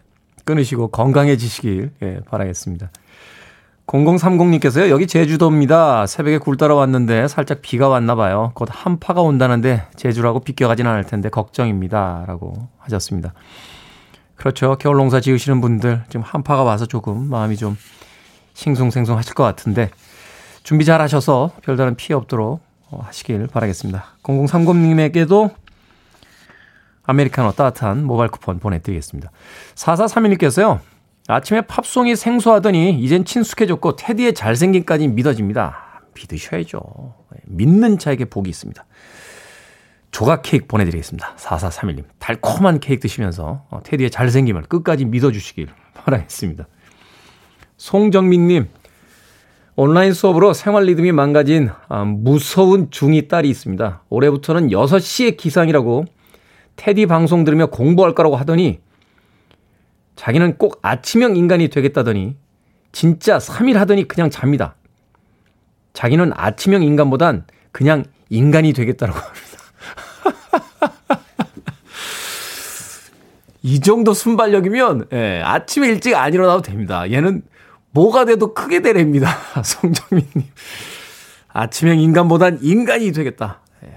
끊으시고 건강해지시길 예, 바라겠습니다. 0030님께서요, 여기 제주도입니다. 새벽에 굴 따라 왔는데 살짝 비가 왔나 봐요. 곧 한파가 온다는데 제주라고 비껴가진 않을 텐데 걱정입니다. 라고 하셨습니다. 그렇죠. 겨울 농사 지으시는 분들 지금 한파가 와서 조금 마음이 좀 싱숭생숭 하실 것 같은데 준비 잘 하셔서 별다른 피해 없도록 어, 하시길 바라겠습니다. 0030님에게도 아메리카노 따뜻한 모바일 쿠폰 보내드리겠습니다. 4431님께서요. 아침에 팝송이 생소하더니 이젠 친숙해졌고 테디의 잘생김까지 믿어집니다. 믿으셔야죠. 믿는 자에게 복이 있습니다. 조각 케이크 보내드리겠습니다. 4431님. 달콤한 케이크 드시면서 어, 테디의 잘생김을 끝까지 믿어주시길 바라겠습니다. 송정민님. 온라인 수업으로 생활 리듬이 망가진 아, 무서운 중2 딸이 있습니다. 올해부터는 6시에 기상이라고 테디 방송 들으며 공부할 거라고 하더니 자기는 꼭 아침형 인간이 되겠다더니 진짜 3일 하더니 그냥 잡니다. 자기는 아침형 인간보단 그냥 인간이 되겠다라고 합니다. 이 정도 순발력이면 예, 아침에 일찍 안 일어나도 됩니다. 얘는 뭐가 돼도 크게 되랍니다. 송정민님. 아침형 인간보단 인간이 되겠다. 예,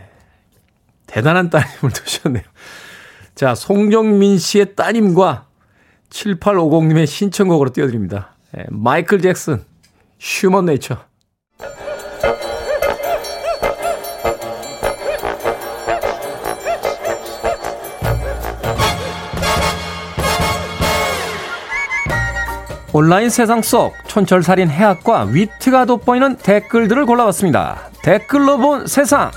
대단한 따님을 두셨네요. 자, 송정민 씨의 따님과 7850님의 신청곡으로 띄워드립니다. 예, 마이클 잭슨, 휴먼 네이처. 온라인 세상 속 촌철살인 해학과 위트가 돋보이는 댓글들을 골라봤습니다. 댓글로 본 세상.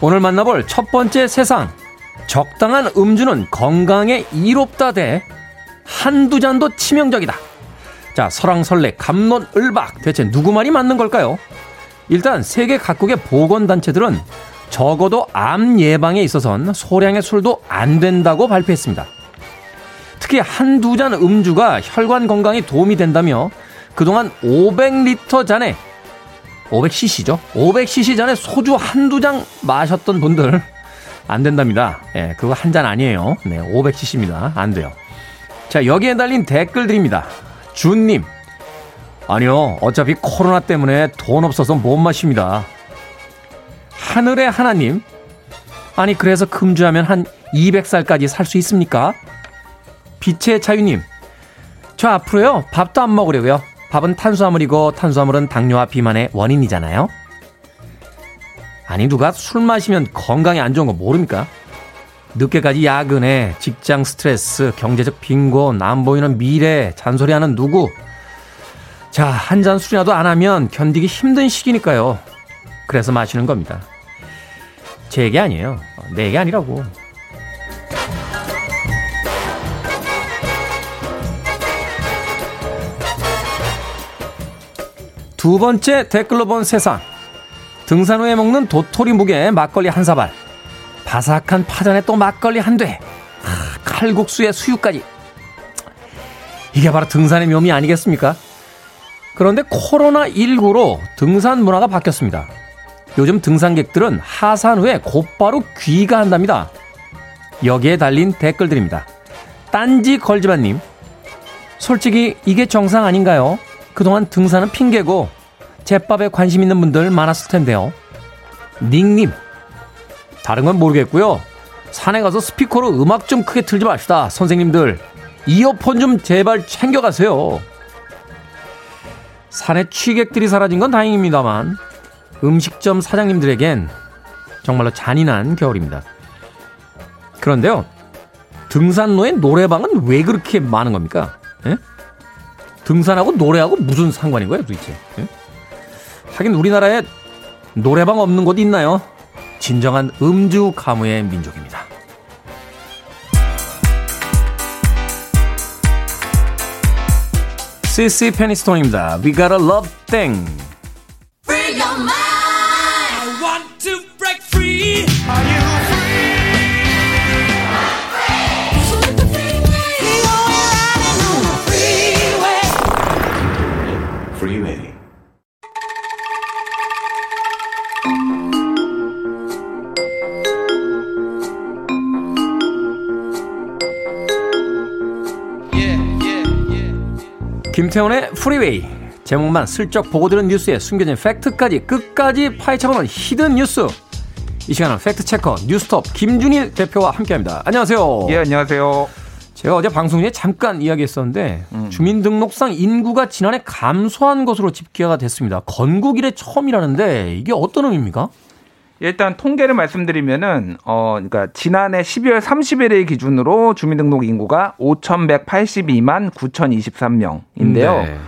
오늘 만나볼 첫 번째 세상. 적당한 음주는 건강에 이롭다 대 한두 잔도 치명적이다. 자, 설왕설래, 감론을박. 대체 누구 말이 맞는 걸까요? 일단 세계 각국의 보건단체들은 적어도 암 예방에 있어선 소량의 술도 안 된다고 발표했습니다. 특히 한두 잔 음주가 혈관 건강에 도움이 된다며 그동안 500리터 잔에 500cc죠. 500cc 잔에 소주 한두 잔 마셨던 분들 안 된답니다. 예, 그거 한 잔 아니에요. 네, 500cc입니다. 안 돼요. 자, 여기에 달린 댓글들입니다. 준님. 아니요, 어차피 코로나 때문에 돈 없어서 못 마십니다. 하늘의 하나님. 아니, 그래서 금주하면 한 200살까지 살 수 있습니까? 빛의 자유님. 저 앞으로요, 밥도 안 먹으려고요. 밥은 탄수화물이고 탄수화물은 당뇨와 비만의 원인이잖아요. 아니, 누가 술 마시면 건강에 안 좋은 거 모릅니까? 늦게까지 야근에 직장 스트레스, 경제적 빈곤, 안 보이는 미래, 잔소리하는 누구. 자, 한 잔 술이라도 안 하면 견디기 힘든 시기니까요. 그래서 마시는 겁니다. 제 얘기 아니에요. 내 얘기 아니라고. 두 번째 댓글로 본 세상. 등산 후에 먹는 도토리 무게 막걸리 한 사발. 바삭한 파전에 또 막걸리 한 돼. 아, 칼국수에 수육까지. 이게 바로 등산의 묘미 아니겠습니까? 그런데 코로나19로 등산 문화가 바뀌었습니다. 요즘 등산객들은 하산 후에 곧바로 귀가한답니다. 여기에 달린 댓글들입니다. 딴지 걸지마님. 솔직히 이게 정상 아닌가요? 그동안 등산은 핑계고 제밥에 관심 있는 분들 많았을 텐데요. 닉님. 다른 건 모르겠고요. 산에 가서 스피커로 음악 좀 크게 틀지 맙시다. 선생님들. 이어폰 좀 제발 챙겨가세요. 산에 취객들이 사라진 건 다행입니다만 음식점 사장님들에겐 정말로 잔인한 겨울입니다. 그런데요. 등산로에 노래방은 왜 그렇게 많은 겁니까? 예? 등산하고 노래하고 무슨 상관인 거예요, 도대체? 예? 하긴 우리나라에 노래방 없는 곳 있나요? 진정한 음주 가무의 민족입니다. 시시 페니스톤입니다. We got a love thing. 김태훈의 프리웨이 제목만 슬쩍 보고 들은 뉴스에 숨겨진 팩트까지 끝까지 파헤쳐보는 hidden 뉴스 이 시간은 팩트체커 뉴스톱 김준일 대표와 함께합니다. 안녕하세요. 예, 안녕하세요. 제가 어제 방송 중에 잠깐 이야기했었는데 음. 주민등록상 인구가 지난해 감소한 것으로 집계가 됐습니다. 건국 이래 처음이라는데 이게 어떤 의미입니까? 일단 통계를 말씀드리면은 어 그러니까 지난해 12월 30일을 기준으로 주민등록 인구가 5,182만 9,023명인데요. 네.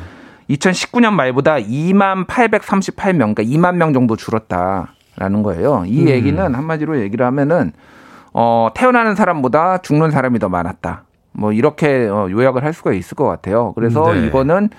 2019년 말보다 2만 838명, 그러니까 2만 명 정도 줄었다라는 거예요. 이 음. 얘기는 한마디로 얘기를 하면은 어 태어나는 사람보다 죽는 사람이 더 많았다. 뭐 이렇게 어, 요약을 할 수가 있을 것 같아요. 그래서 네. 이거는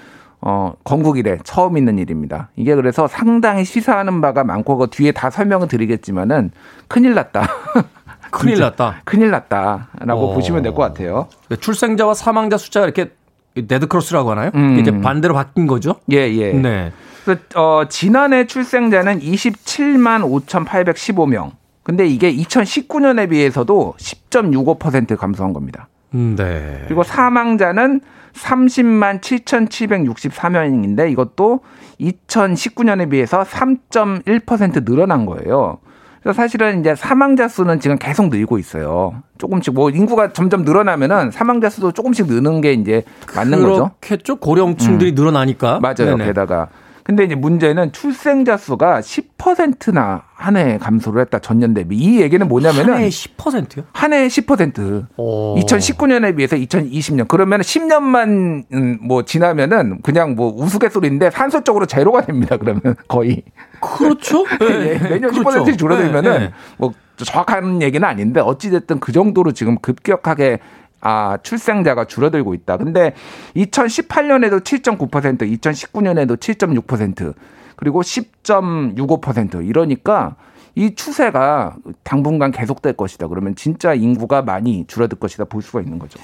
어, 건국 이래 처음 있는 일입니다. 이게 그래서 상당히 시사하는 바가 많고 그 뒤에 다 설명을 드리겠지만은 큰일 났다. 큰일 났다. 큰일 났다라고 어. 보시면 될 것 같아요. 출생자와 사망자 숫자가 이렇게 네드크로스라고 하나요? 음. 이제 반대로 바뀐 거죠? 예, 예. 네. 그래서 어, 지난해 출생자는 27만 5,815명. 근데 이게 2019년에 비해서도 10.65% 감소한 겁니다. 음, 네. 그리고 사망자는 30만 7,764명인데 이것도 2019년에 비해서 3.1% 늘어난 거예요. 그래서 사실은 이제 사망자 수는 지금 계속 늘고 있어요. 조금씩 뭐 인구가 점점 늘어나면은 사망자 수도 조금씩 느는 게 이제 맞는 거죠. 그렇겠죠. 고령층들이 늘어나니까. 맞아요. 네네. 게다가 근데 이제 문제는 출생자 수가 10%나 한 해 감소를 했다 전년 대비. 이 얘기는 뭐냐면은 한 해에 10%요? 한 해에 10%. 오. 2019년에 비해서 2020년. 그러면 10년만 음, 뭐 지나면은 그냥 뭐 우스갯소리인데 산술적으로 제로가 됩니다. 그러면 거의. 그렇죠. 예, 매년 그렇죠. 10% 줄어들면은 네, 네. 뭐 정확한 얘기는 아닌데 어찌됐든 그 정도로 지금 급격하게 아, 출생자가 줄어들고 있다. 근데 2018년에도 7.9%, 2019년에도 7.6%, 그리고 10.65% 이러니까 이 추세가 당분간 계속될 것이다. 그러면 진짜 인구가 많이 줄어들 것이다 볼 수가 있는 거죠.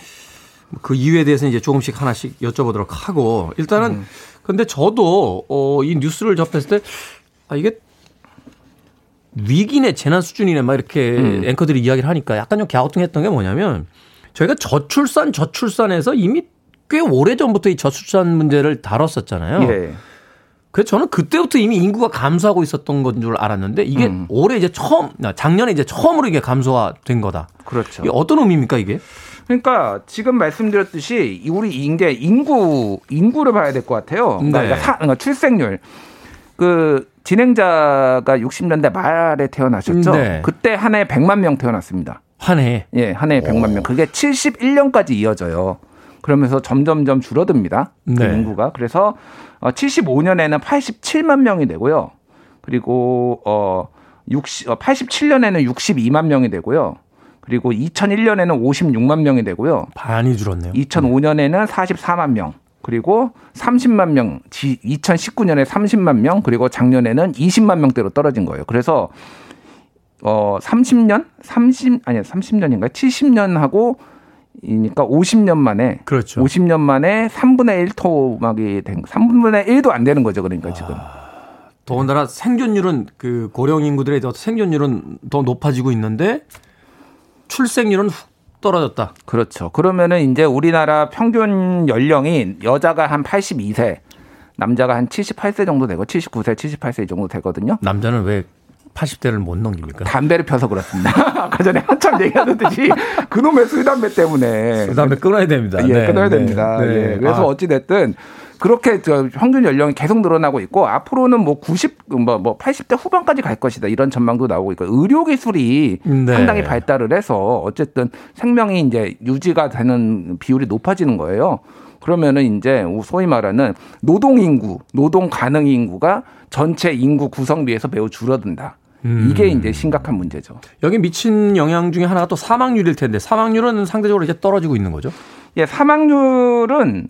그 이유에 대해서 이제 조금씩 하나씩 여쭤보도록 하고 일단은 음. 근데 저도 어, 이 뉴스를 접했을 때 아, 이게 위기네 재난 수준이네 막 이렇게 음. 앵커들이 이야기를 하니까 약간 좀 갸우뚱했던 게 뭐냐면 저희가 저출산 저출산에서 이미 꽤 오래 전부터 이 저출산 문제를 다뤘었잖아요. 예. 그래서 저는 그때부터 이미 인구가 감소하고 있었던 건 줄 알았는데 이게 음. 올해 이제 처음 아, 작년에 이제 처음으로 이게 감소가 된 거다. 그렇죠. 이게 어떤 의미입니까 이게? 그러니까 지금 말씀드렸듯이 우리 이제 인구 인구를 봐야 될 것 같아요. 그러니까, 네. 사- 그러니까 출생률 그 진행자가 60년대 말에 태어나셨죠. 네. 그때 한 해에 100만 명 태어났습니다. 한 해에 예, 한 해에 100만 명. 그게 71년까지 이어져요. 그러면서 점점점 줄어듭니다. 그 네. 인구가. 그래서 어 75년에는 87만 명이 되고요. 그리고 어 60, 어 87년에는 62만 명이 되고요. 그리고 2001년에는 56만 명이 되고요. 많이 줄었네요. 2005년에는 44만 명. 그리고 30만 명, 2019년에 30만 명, 그리고 작년에는 20만 명대로 떨어진 거예요. 그래서 어 30년, 30 아니 30년인가요? 70년하고 이니까 50년 만에 그렇죠. 50년 만에 3분의 1 토막이 된 3분의 1도 안 되는 거죠. 그러니까 지금. 더군다나 생존율은 그 고령 인구들의 더 생존율은 더 높아지고 있는데 출생률은 훅 떨어졌다. 그렇죠. 그러면은 이제 우리나라 평균 연령이 여자가 한 82세, 남자가 한 78세 정도 되고 79세, 78세 이 정도 되거든요. 남자는 왜 80대를 못 넘깁니까? 담배를 펴서 그렇습니다. 아까 전에 한참 얘기하듯이 그놈의 술 담배 때문에 그 다음에 끊어야 됩니다. 예, 네, 끊어야 네, 됩니다. 네. 예. 그래서 아, 어찌 됐든 그렇게 저 평균 연령이 계속 늘어나고 있고 앞으로는 뭐 90, 뭐, 뭐 80대 후반까지 갈 것이다 이런 전망도 나오고 있고 의료 기술이 네. 상당히 발달을 해서 어쨌든 생명이 이제 유지가 되는 비율이 높아지는 거예요. 그러면은 이제 소위 말하는 노동 인구, 노동 가능 인구가 전체 인구 구성비에서 매우 줄어든다. 음. 이게 이제 심각한 문제죠. 여기 미친 영향 중에 하나가 또 사망률일 텐데 사망률은 상대적으로 이제 떨어지고 있는 거죠. 예, 사망률은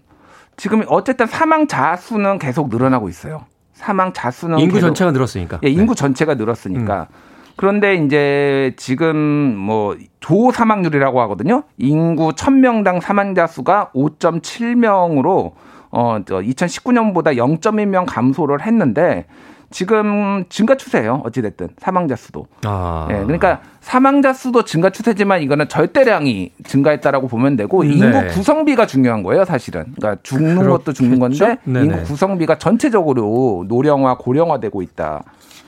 지금 어쨌든 사망자 수는 계속 늘어나고 있어요. 사망자 수는 인구 계속- 전체가 늘었으니까. 예, 인구 네. 전체가 늘었으니까. 그런데 이제 지금 뭐 조 사망률이라고 하거든요. 인구 1000명당 사망자 수가 5.7명으로 어, 저 2019년보다 0.1명 감소를 했는데 지금 증가 추세예요. 어찌 됐든 사망자 수도. 아. 예, 그러니까 사망자 수도 증가 추세지만 이거는 절대량이 증가했다라고 보면 되고 네. 인구 구성비가 중요한 거예요, 사실은. 그러니까 죽는 것도 죽는 건데 그렇겠죠? 네네. 인구 구성비가 전체적으로 노령화, 고령화되고 있다.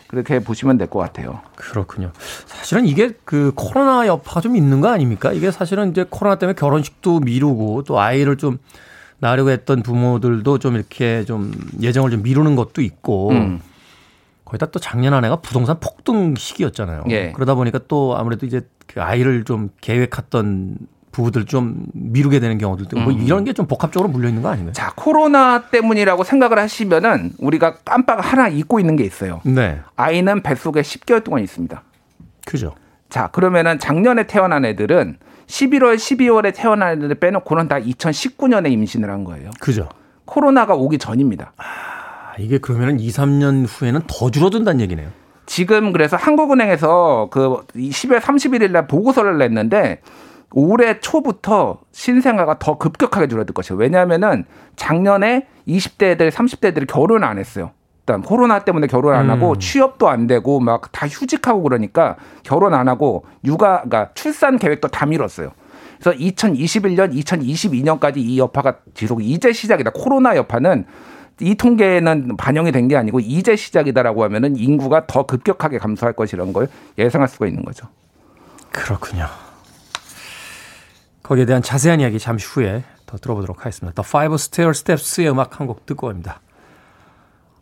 그렇게 보시면 될 것 같아요. 그렇군요. 사실은 이게 그 코로나 여파가 좀 있는 거 아닙니까? 이게 사실은 이제 코로나 때문에 결혼식도 미루고 또 아이를 좀 낳으려고 했던 부모들도 좀 이렇게 좀 예정을 좀 미루는 것도 있고 음. 거기다 또 작년 한 해가 부동산 폭등 시기였잖아요. 예. 그러다 보니까 또 아무래도 이제 그 아이를 좀 계획했던 부부들 좀 미루게 되는 경우들도 뭐 음. 이런 게 좀 복합적으로 물려 있는 거 아닌가요? 자, 코로나 때문이라고 생각을 하시면은 우리가 깜빡 하나 잊고 있는 게 있어요. 네. 아이는 뱃속에 10개월 동안 있습니다. 그죠. 자, 그러면은 작년에 태어난 애들은 11월, 12월에 태어난 애들을 빼놓고는 다 2019년에 임신을 한 거예요. 그죠. 코로나가 오기 전입니다. 아, 이게 그러면은 2, 3년 후에는 더 줄어든다는 얘기네요. 지금 그래서 한국은행에서 그 10월 31일 날 보고서를 냈는데 올해 초부터 신생아가 더 급격하게 줄어들 것이에요. 왜냐하면은 작년에 20대 애들, 30대 애들이 결혼 안 했어요. 일단 코로나 때문에 결혼 안 하고 음. 취업도 안 되고 막 다 휴직하고 그러니까 결혼 안 하고 육아, 그러니까 출산 계획도 다 미뤘어요. 그래서 2021년, 2022년까지 이 여파가 지속 이제 시작이다. 코로나 여파는 이 통계는 반영이 된 게 아니고 이제 시작이다라고 하면은 인구가 더 급격하게 감소할 것이라는 걸 예상할 수가 있는 거죠. 그렇군요. 거기에 대한 자세한 이야기 잠시 후에 더 들어보도록 하겠습니다. The Five Stair Steps의 음악 한 곡 듣고 갑니다.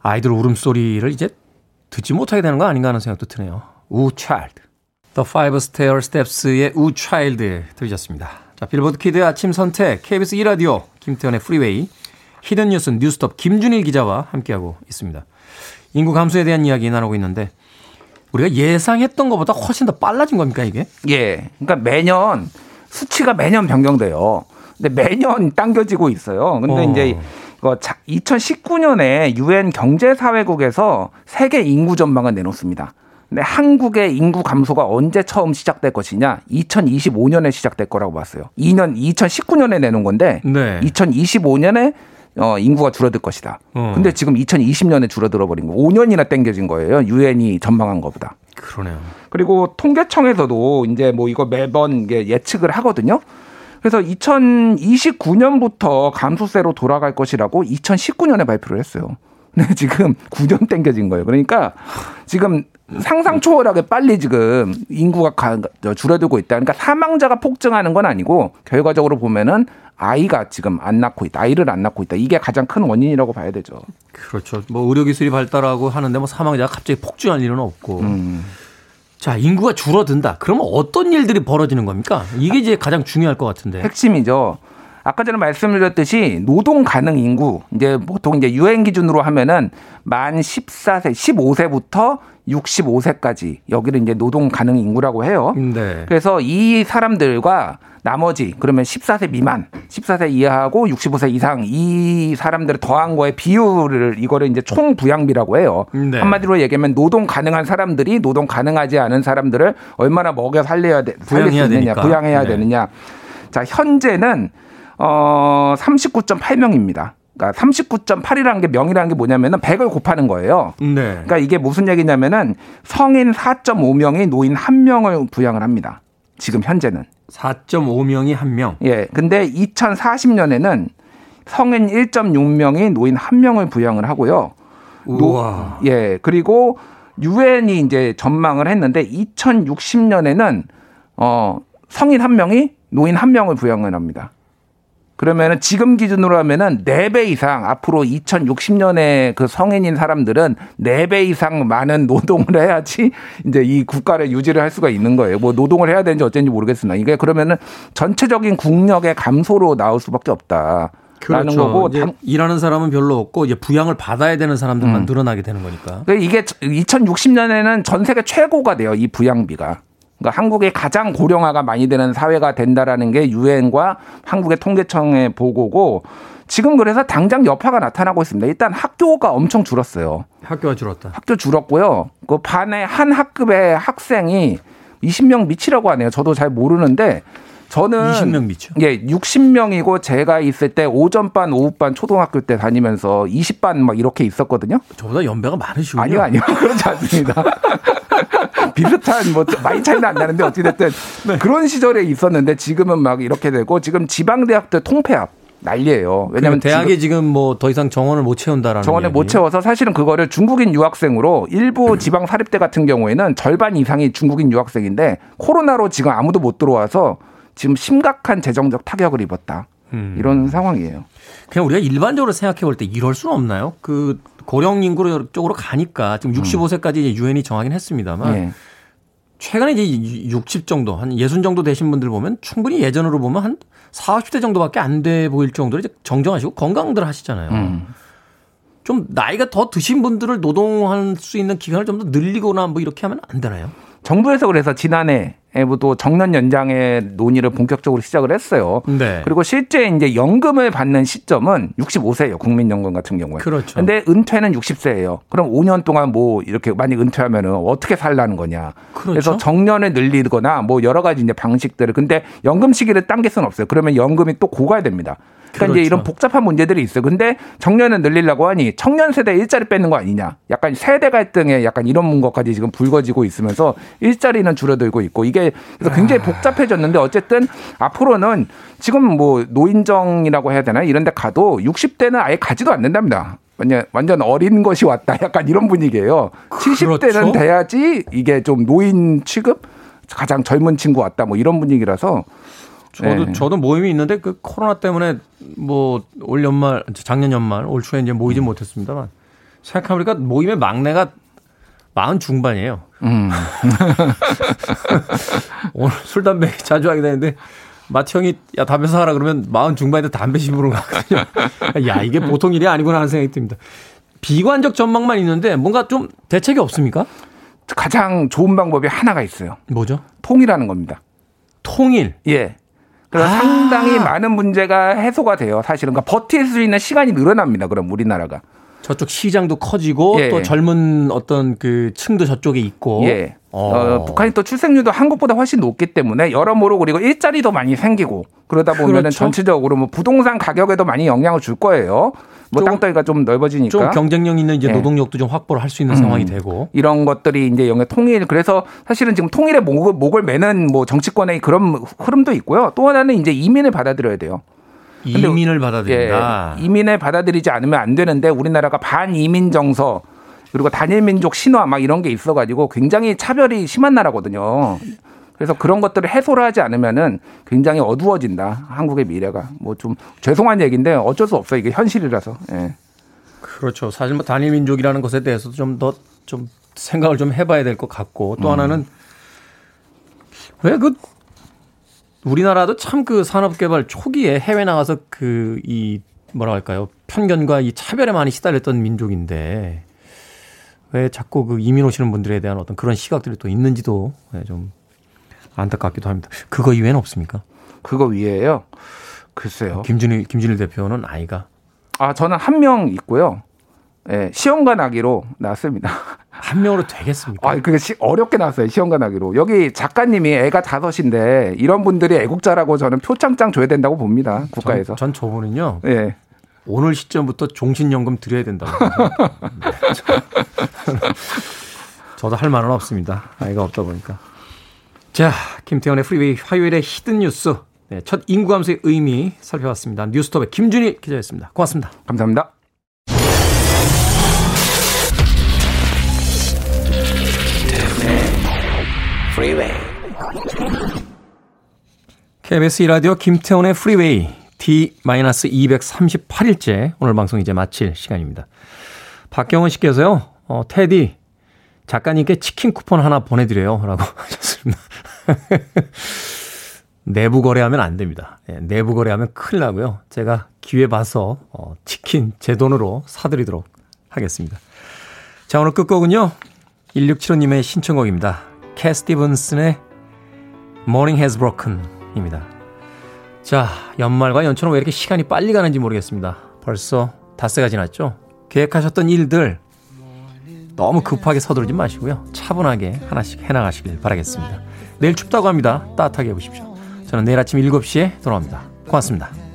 아이들 울음소리를 이제 듣지 못하게 되는 거 아닌가 하는 생각도 드네요. Ooh Child. The Five Stair Steps의 Ooh Child 들으셨습니다. 자, 빌보드 kid의 아침 선택, KBS 2라디오, 김태훈의 프리웨이, hidden 뉴스 뉴스톱 김준일 기자와 함께하고 있습니다. 인구 감소에 대한 이야기 나누고 있는데 우리가 예상했던 것보다 훨씬 더 빨라진 겁니까 이게? 예. 그러니까 매년 수치가 매년 변경돼요. 근데 매년 당겨지고 있어요. 근데 어. 이제 이거 2019년에 유엔 경제사회국에서 세계 인구 전망을 내놓습니다. 근데 한국의 인구 감소가 언제 처음 시작될 것이냐? 2025년에 시작될 거라고 봤어요. 2년 2019년에 내놓은 건데 네. 2025년에 어, 인구가 줄어들 것이다. 어. 근데 지금 2020년에 줄어들어 버린 거. 5년이나 땡겨진 거예요. 유엔이 전망한 것보다. 그러네요. 그리고 통계청에서도 이제 뭐 이거 매번 이게 예측을 하거든요. 그래서 2029년부터 감소세로 돌아갈 것이라고 2019년에 발표를 했어요. 근데 지금 9년 땡겨진 거예요. 그러니까 지금 상상 초월하게 빨리 지금 인구가 가- 저 줄어들고 있다. 그러니까 사망자가 폭증하는 건 아니고 결과적으로 보면은 아이가 지금 안 낳고 있다. 아이를 안 낳고 있다. 이게 가장 큰 원인이라고 봐야 되죠. 그렇죠. 뭐 의료 기술이 발달하고 하는데 뭐 사망자가 갑자기 폭증할 일은 없고. 음. 자, 인구가 줄어든다. 그러면 어떤 일들이 벌어지는 겁니까? 이게 이제 가장 중요할 것 같은데. 핵심이죠. 아까 전에 말씀드렸듯이 노동 가능 인구 이제 보통 이제 유엔 기준으로 하면은 만 14세, 15세부터 65세까지 여기를 이제 노동 가능 인구라고 해요. 네. 그래서 이 사람들과 나머지 그러면 14세 미만, 14세 이하하고 65세 이상 이 사람들을 더한 거의 비율을 이거를 이제 총 부양비라고 해요. 네. 한마디로 얘기하면 노동 가능한 사람들이 노동 가능하지 않은 사람들을 얼마나 먹여 살려야 돼, 살릴 수 있느냐, 되니까. 부양해야 네. 되느냐. 자, 현재는 어 39.8명입니다. 그러니까 39.8이라는 게 명이라는 게 뭐냐면은 100을 곱하는 거예요. 네. 그러니까 이게 무슨 얘기냐면은 성인 4.5명이 노인 1명을 부양을 합니다. 지금 현재는. 4.5명이 한 명. 예. 근데 2040년에는 성인 1.6명이 노인 1명을 부양을 하고요. 노- 우와. 예. 그리고 유엔이 이제 전망을 했는데 2060년에는 어 성인 1명이 노인 1명을 부양을 합니다. 그러면은 지금 기준으로 하면은 4배 이상 앞으로 2060년에 그 성인인 사람들은 4배 이상 많은 노동을 해야지 이제 이 국가를 유지를 할 수가 있는 거예요. 뭐 노동을 해야 되는지 어쩐지 모르겠으나 이게 그러면은 전체적인 국력의 감소로 나올 수밖에 없다. 라는 거고 이제 당- 일하는 사람은 별로 없고 이제 부양을 받아야 되는 사람들만 음. 늘어나게 되는 거니까. 그러니까 이게 2060년에는 전 세계 최고가 돼요. 이 부양비가. 그러니까 한국이 가장 고령화가 많이 되는 사회가 된다라는 게 유엔과 한국의 통계청의 보고고 지금 그래서 당장 여파가 나타나고 있습니다. 일단 학교가 엄청 줄었어요. 학교가 줄었다. 학교 줄었고요. 그 반에 한 학급의 학생이 20명 미치라고 하네요. 저도 잘 모르는데 저는 20명 미쳐. 예, 60명이고 제가 있을 때 오전반, 오후반 초등학교 때 다니면서 20반 막 이렇게 있었거든요. 저보다 연배가 많으시군요. 아니요, 아니요. 그렇지 않습니다. 비슷한 뭐 많이 차이는 안 나는데 어찌 됐든 네. 그런 시절에 있었는데 지금은 막 이렇게 되고 지금 지방 대학들 통폐합 난리예요. 왜냐면 대학에 지금 뭐 더 이상 정원을 못 채운다라는 정원에 못 이야기. 채워서 사실은 그거를 중국인 유학생으로 일부 지방 사립대 같은 경우에는 절반 이상이 중국인 유학생인데 코로나로 지금 아무도 못 들어와서 지금 심각한 재정적 타격을 입었다. 음. 이런 상황이에요. 그냥 우리가 일반적으로 생각해 볼 때 이럴 수는 없나요? 그 고령 인구 쪽으로 가니까 지금 65세까지 이제 유엔이 정하긴 했습니다만 예. 최근에 이제 60 정도 한 60 정도 되신 분들 보면 충분히 예전으로 보면 한 40, 50대 정도밖에 안 돼 보일 정도로 이제 정정하시고 건강들 하시잖아요. 음. 좀 나이가 더 드신 분들을 노동할 수 있는 기간을 좀 더 늘리거나 뭐 이렇게 하면 안 되나요? 정부에서 그래서 지난해 에부터 정년 연장의 논의를 본격적으로 시작을 했어요. 네. 그리고 실제 이제 연금을 받는 시점은 65세예요. 국민연금 같은 경우에. 그렇죠. 근데 은퇴는 60세예요. 그럼 5년 동안 뭐 이렇게 많이 은퇴하면은 어떻게 살라는 거냐. 그렇죠. 래서 정년을 늘리거나 뭐 여러 가지 이제 방식들을 근데 연금 시기를 당길 수는 없어요. 그러면 연금이 또 고가야 됩니다. 그러니까 그렇죠. 이제 이런 복잡한 문제들이 있어요. 근데 정년을 늘리려고 하니 청년 세대 일자리 뺏는 거 아니냐. 약간 세대 갈등에 약간 이런 것까지 지금 불거지고 있으면서 일자리는 줄어들고 있고 이게 그래서 굉장히 복잡해졌는데 어쨌든 앞으로는 지금 뭐 노인정이라고 해야 되나 이런 데 가도 60대는 아예 가지도 않는답니다. 완전, 완전 어린 것이 왔다. 약간 이런 분위기예요. 70대는 그렇죠. 돼야지 이게 좀 노인 취급 가장 젊은 친구 왔다. 뭐 이런 분위기라서 저도 네. 저도 모임이 있는데 그 코로나 때문에 뭐 올 연말 작년 연말 올 초에 이제 모이지 못했습니다만 생각해보니까 모임의 막내가 마흔 중반이에요. 음. 오늘 술, 담배 자주 하게 되는데, 마치 형이, 야, 담배 사라 그러면 마흔 중반인데 담배 심으러 가거든요. 야, 이게 보통 일이 아니구나 하는 생각이 듭니다. 비관적 전망만 있는데, 뭔가 좀 대책이 없습니까? 가장 좋은 방법이 하나가 있어요. 뭐죠? 통일하는 겁니다. 통일. 예. 그래서 아. 상당히 많은 문제가 해소가 돼요. 사실은 그러니까 버틸 수 있는 시간이 늘어납니다. 그럼 우리나라가. 저쪽 시장도 커지고, 예. 또 젊은 어떤 그 층도 저쪽에 있고. 예. 어. 어, 북한이 또 출생률도 한국보다 훨씬 높기 때문에 여러모로 그리고 일자리도 많이 생기고 그러다 보면은 그렇죠. 전체적으로 뭐 부동산 가격에도 많이 영향을 줄 거예요. 뭐 좀- 땅덩이가 좀 넓어지니까. 좀 경쟁력 있는 이제 예. 노동력도 좀 확보를 할 수 있는 음. 상황이 되고. 이런 것들이 이제 영역 통일 그래서 사실은 지금 통일의 목을, 목을 매는 뭐 정치권의 그런 흐름도 있고요. 또 하나는 이제 이민을 받아들여야 돼요. 이민을 받아들인다. 예, 이민을 받아들이지 않으면 안 되는데 우리나라가 반이민 정서 그리고 단일 민족 신화 막 이런 게 있어가지고 굉장히 차별이 심한 나라거든요. 그래서 그런 것들을 해소를 하지 않으면은 굉장히 어두워진다 한국의 미래가 뭐 좀 죄송한 얘기인데 어쩔 수 없어요 이게 현실이라서. 예. 그렇죠. 사실 뭐 단일 민족이라는 것에 대해서도 좀더좀 생각을 좀 해봐야 될 것 같고 음. 또 하나는 왜 그 우리나라도 참 그 산업개발 초기에 해외 나가서 그 이 뭐라 할까요 편견과 이 차별에 많이 시달렸던 민족인데 왜 자꾸 그 이민 오시는 분들에 대한 어떤 그런 시각들이 또 있는지도 예, 좀 안타깝기도 합니다. 그거 이외에는 없습니까? 그거 위에요. 글쎄요. 김준일 김준일 대표는 아이가 아 저는 한 명 있고요. 예, 시험관 아기로 나왔습니다. 한 명으로 되겠습니까? 아, 그게 시- 어렵게 나왔어요. 시험관 아기로. 여기 작가님이 애가 다섯인데 이런 분들이 애국자라고 저는 표창장 줘야 된다고 봅니다. 국가에서. 전, 전 저분은요. 예. 오늘 시점부터 종신연금 드려야 된다고. 네, 저- 저도 할 말은 없습니다. 아이가 없다 보니까. 자, 김태훈의 프리웨이 화요일의 hidden 뉴스. 네, 첫 인구 감소의 의미 살펴봤습니다. 뉴스톱의 김준일 기자였습니다. 고맙습니다. 감사합니다. KBS 이라디오 김태훈의 프리웨이 D-238일째 오늘 방송 이제 마칠 시간입니다. 박경원 씨께서요. 어, 테디 작가님께 치킨 쿠폰 하나 보내드려요 라고 하셨습니다. 내부 거래하면 안 됩니다. 예, 내부 거래하면 큰일 나고요. 제가 기회 봐서 어, 치킨 제 돈으로 사드리도록 하겠습니다. 자 오늘 끝곡은요. 1675님의 신청곡입니다. 캐 스티븐슨의 Morning Has Broken 입니다. 자, 연말과 연초는 왜 이렇게 시간이 빨리 가는지 모르겠습니다. 벌써 닷새가 지났죠? 계획하셨던 일들 너무 급하게 서두르지 마시고요. 차분하게 하나씩 해나가시길 바라겠습니다. 내일 춥다고 합니다. 따뜻하게 해보십시오. 저는 내일 아침 7시에 돌아옵니다. 고맙습니다.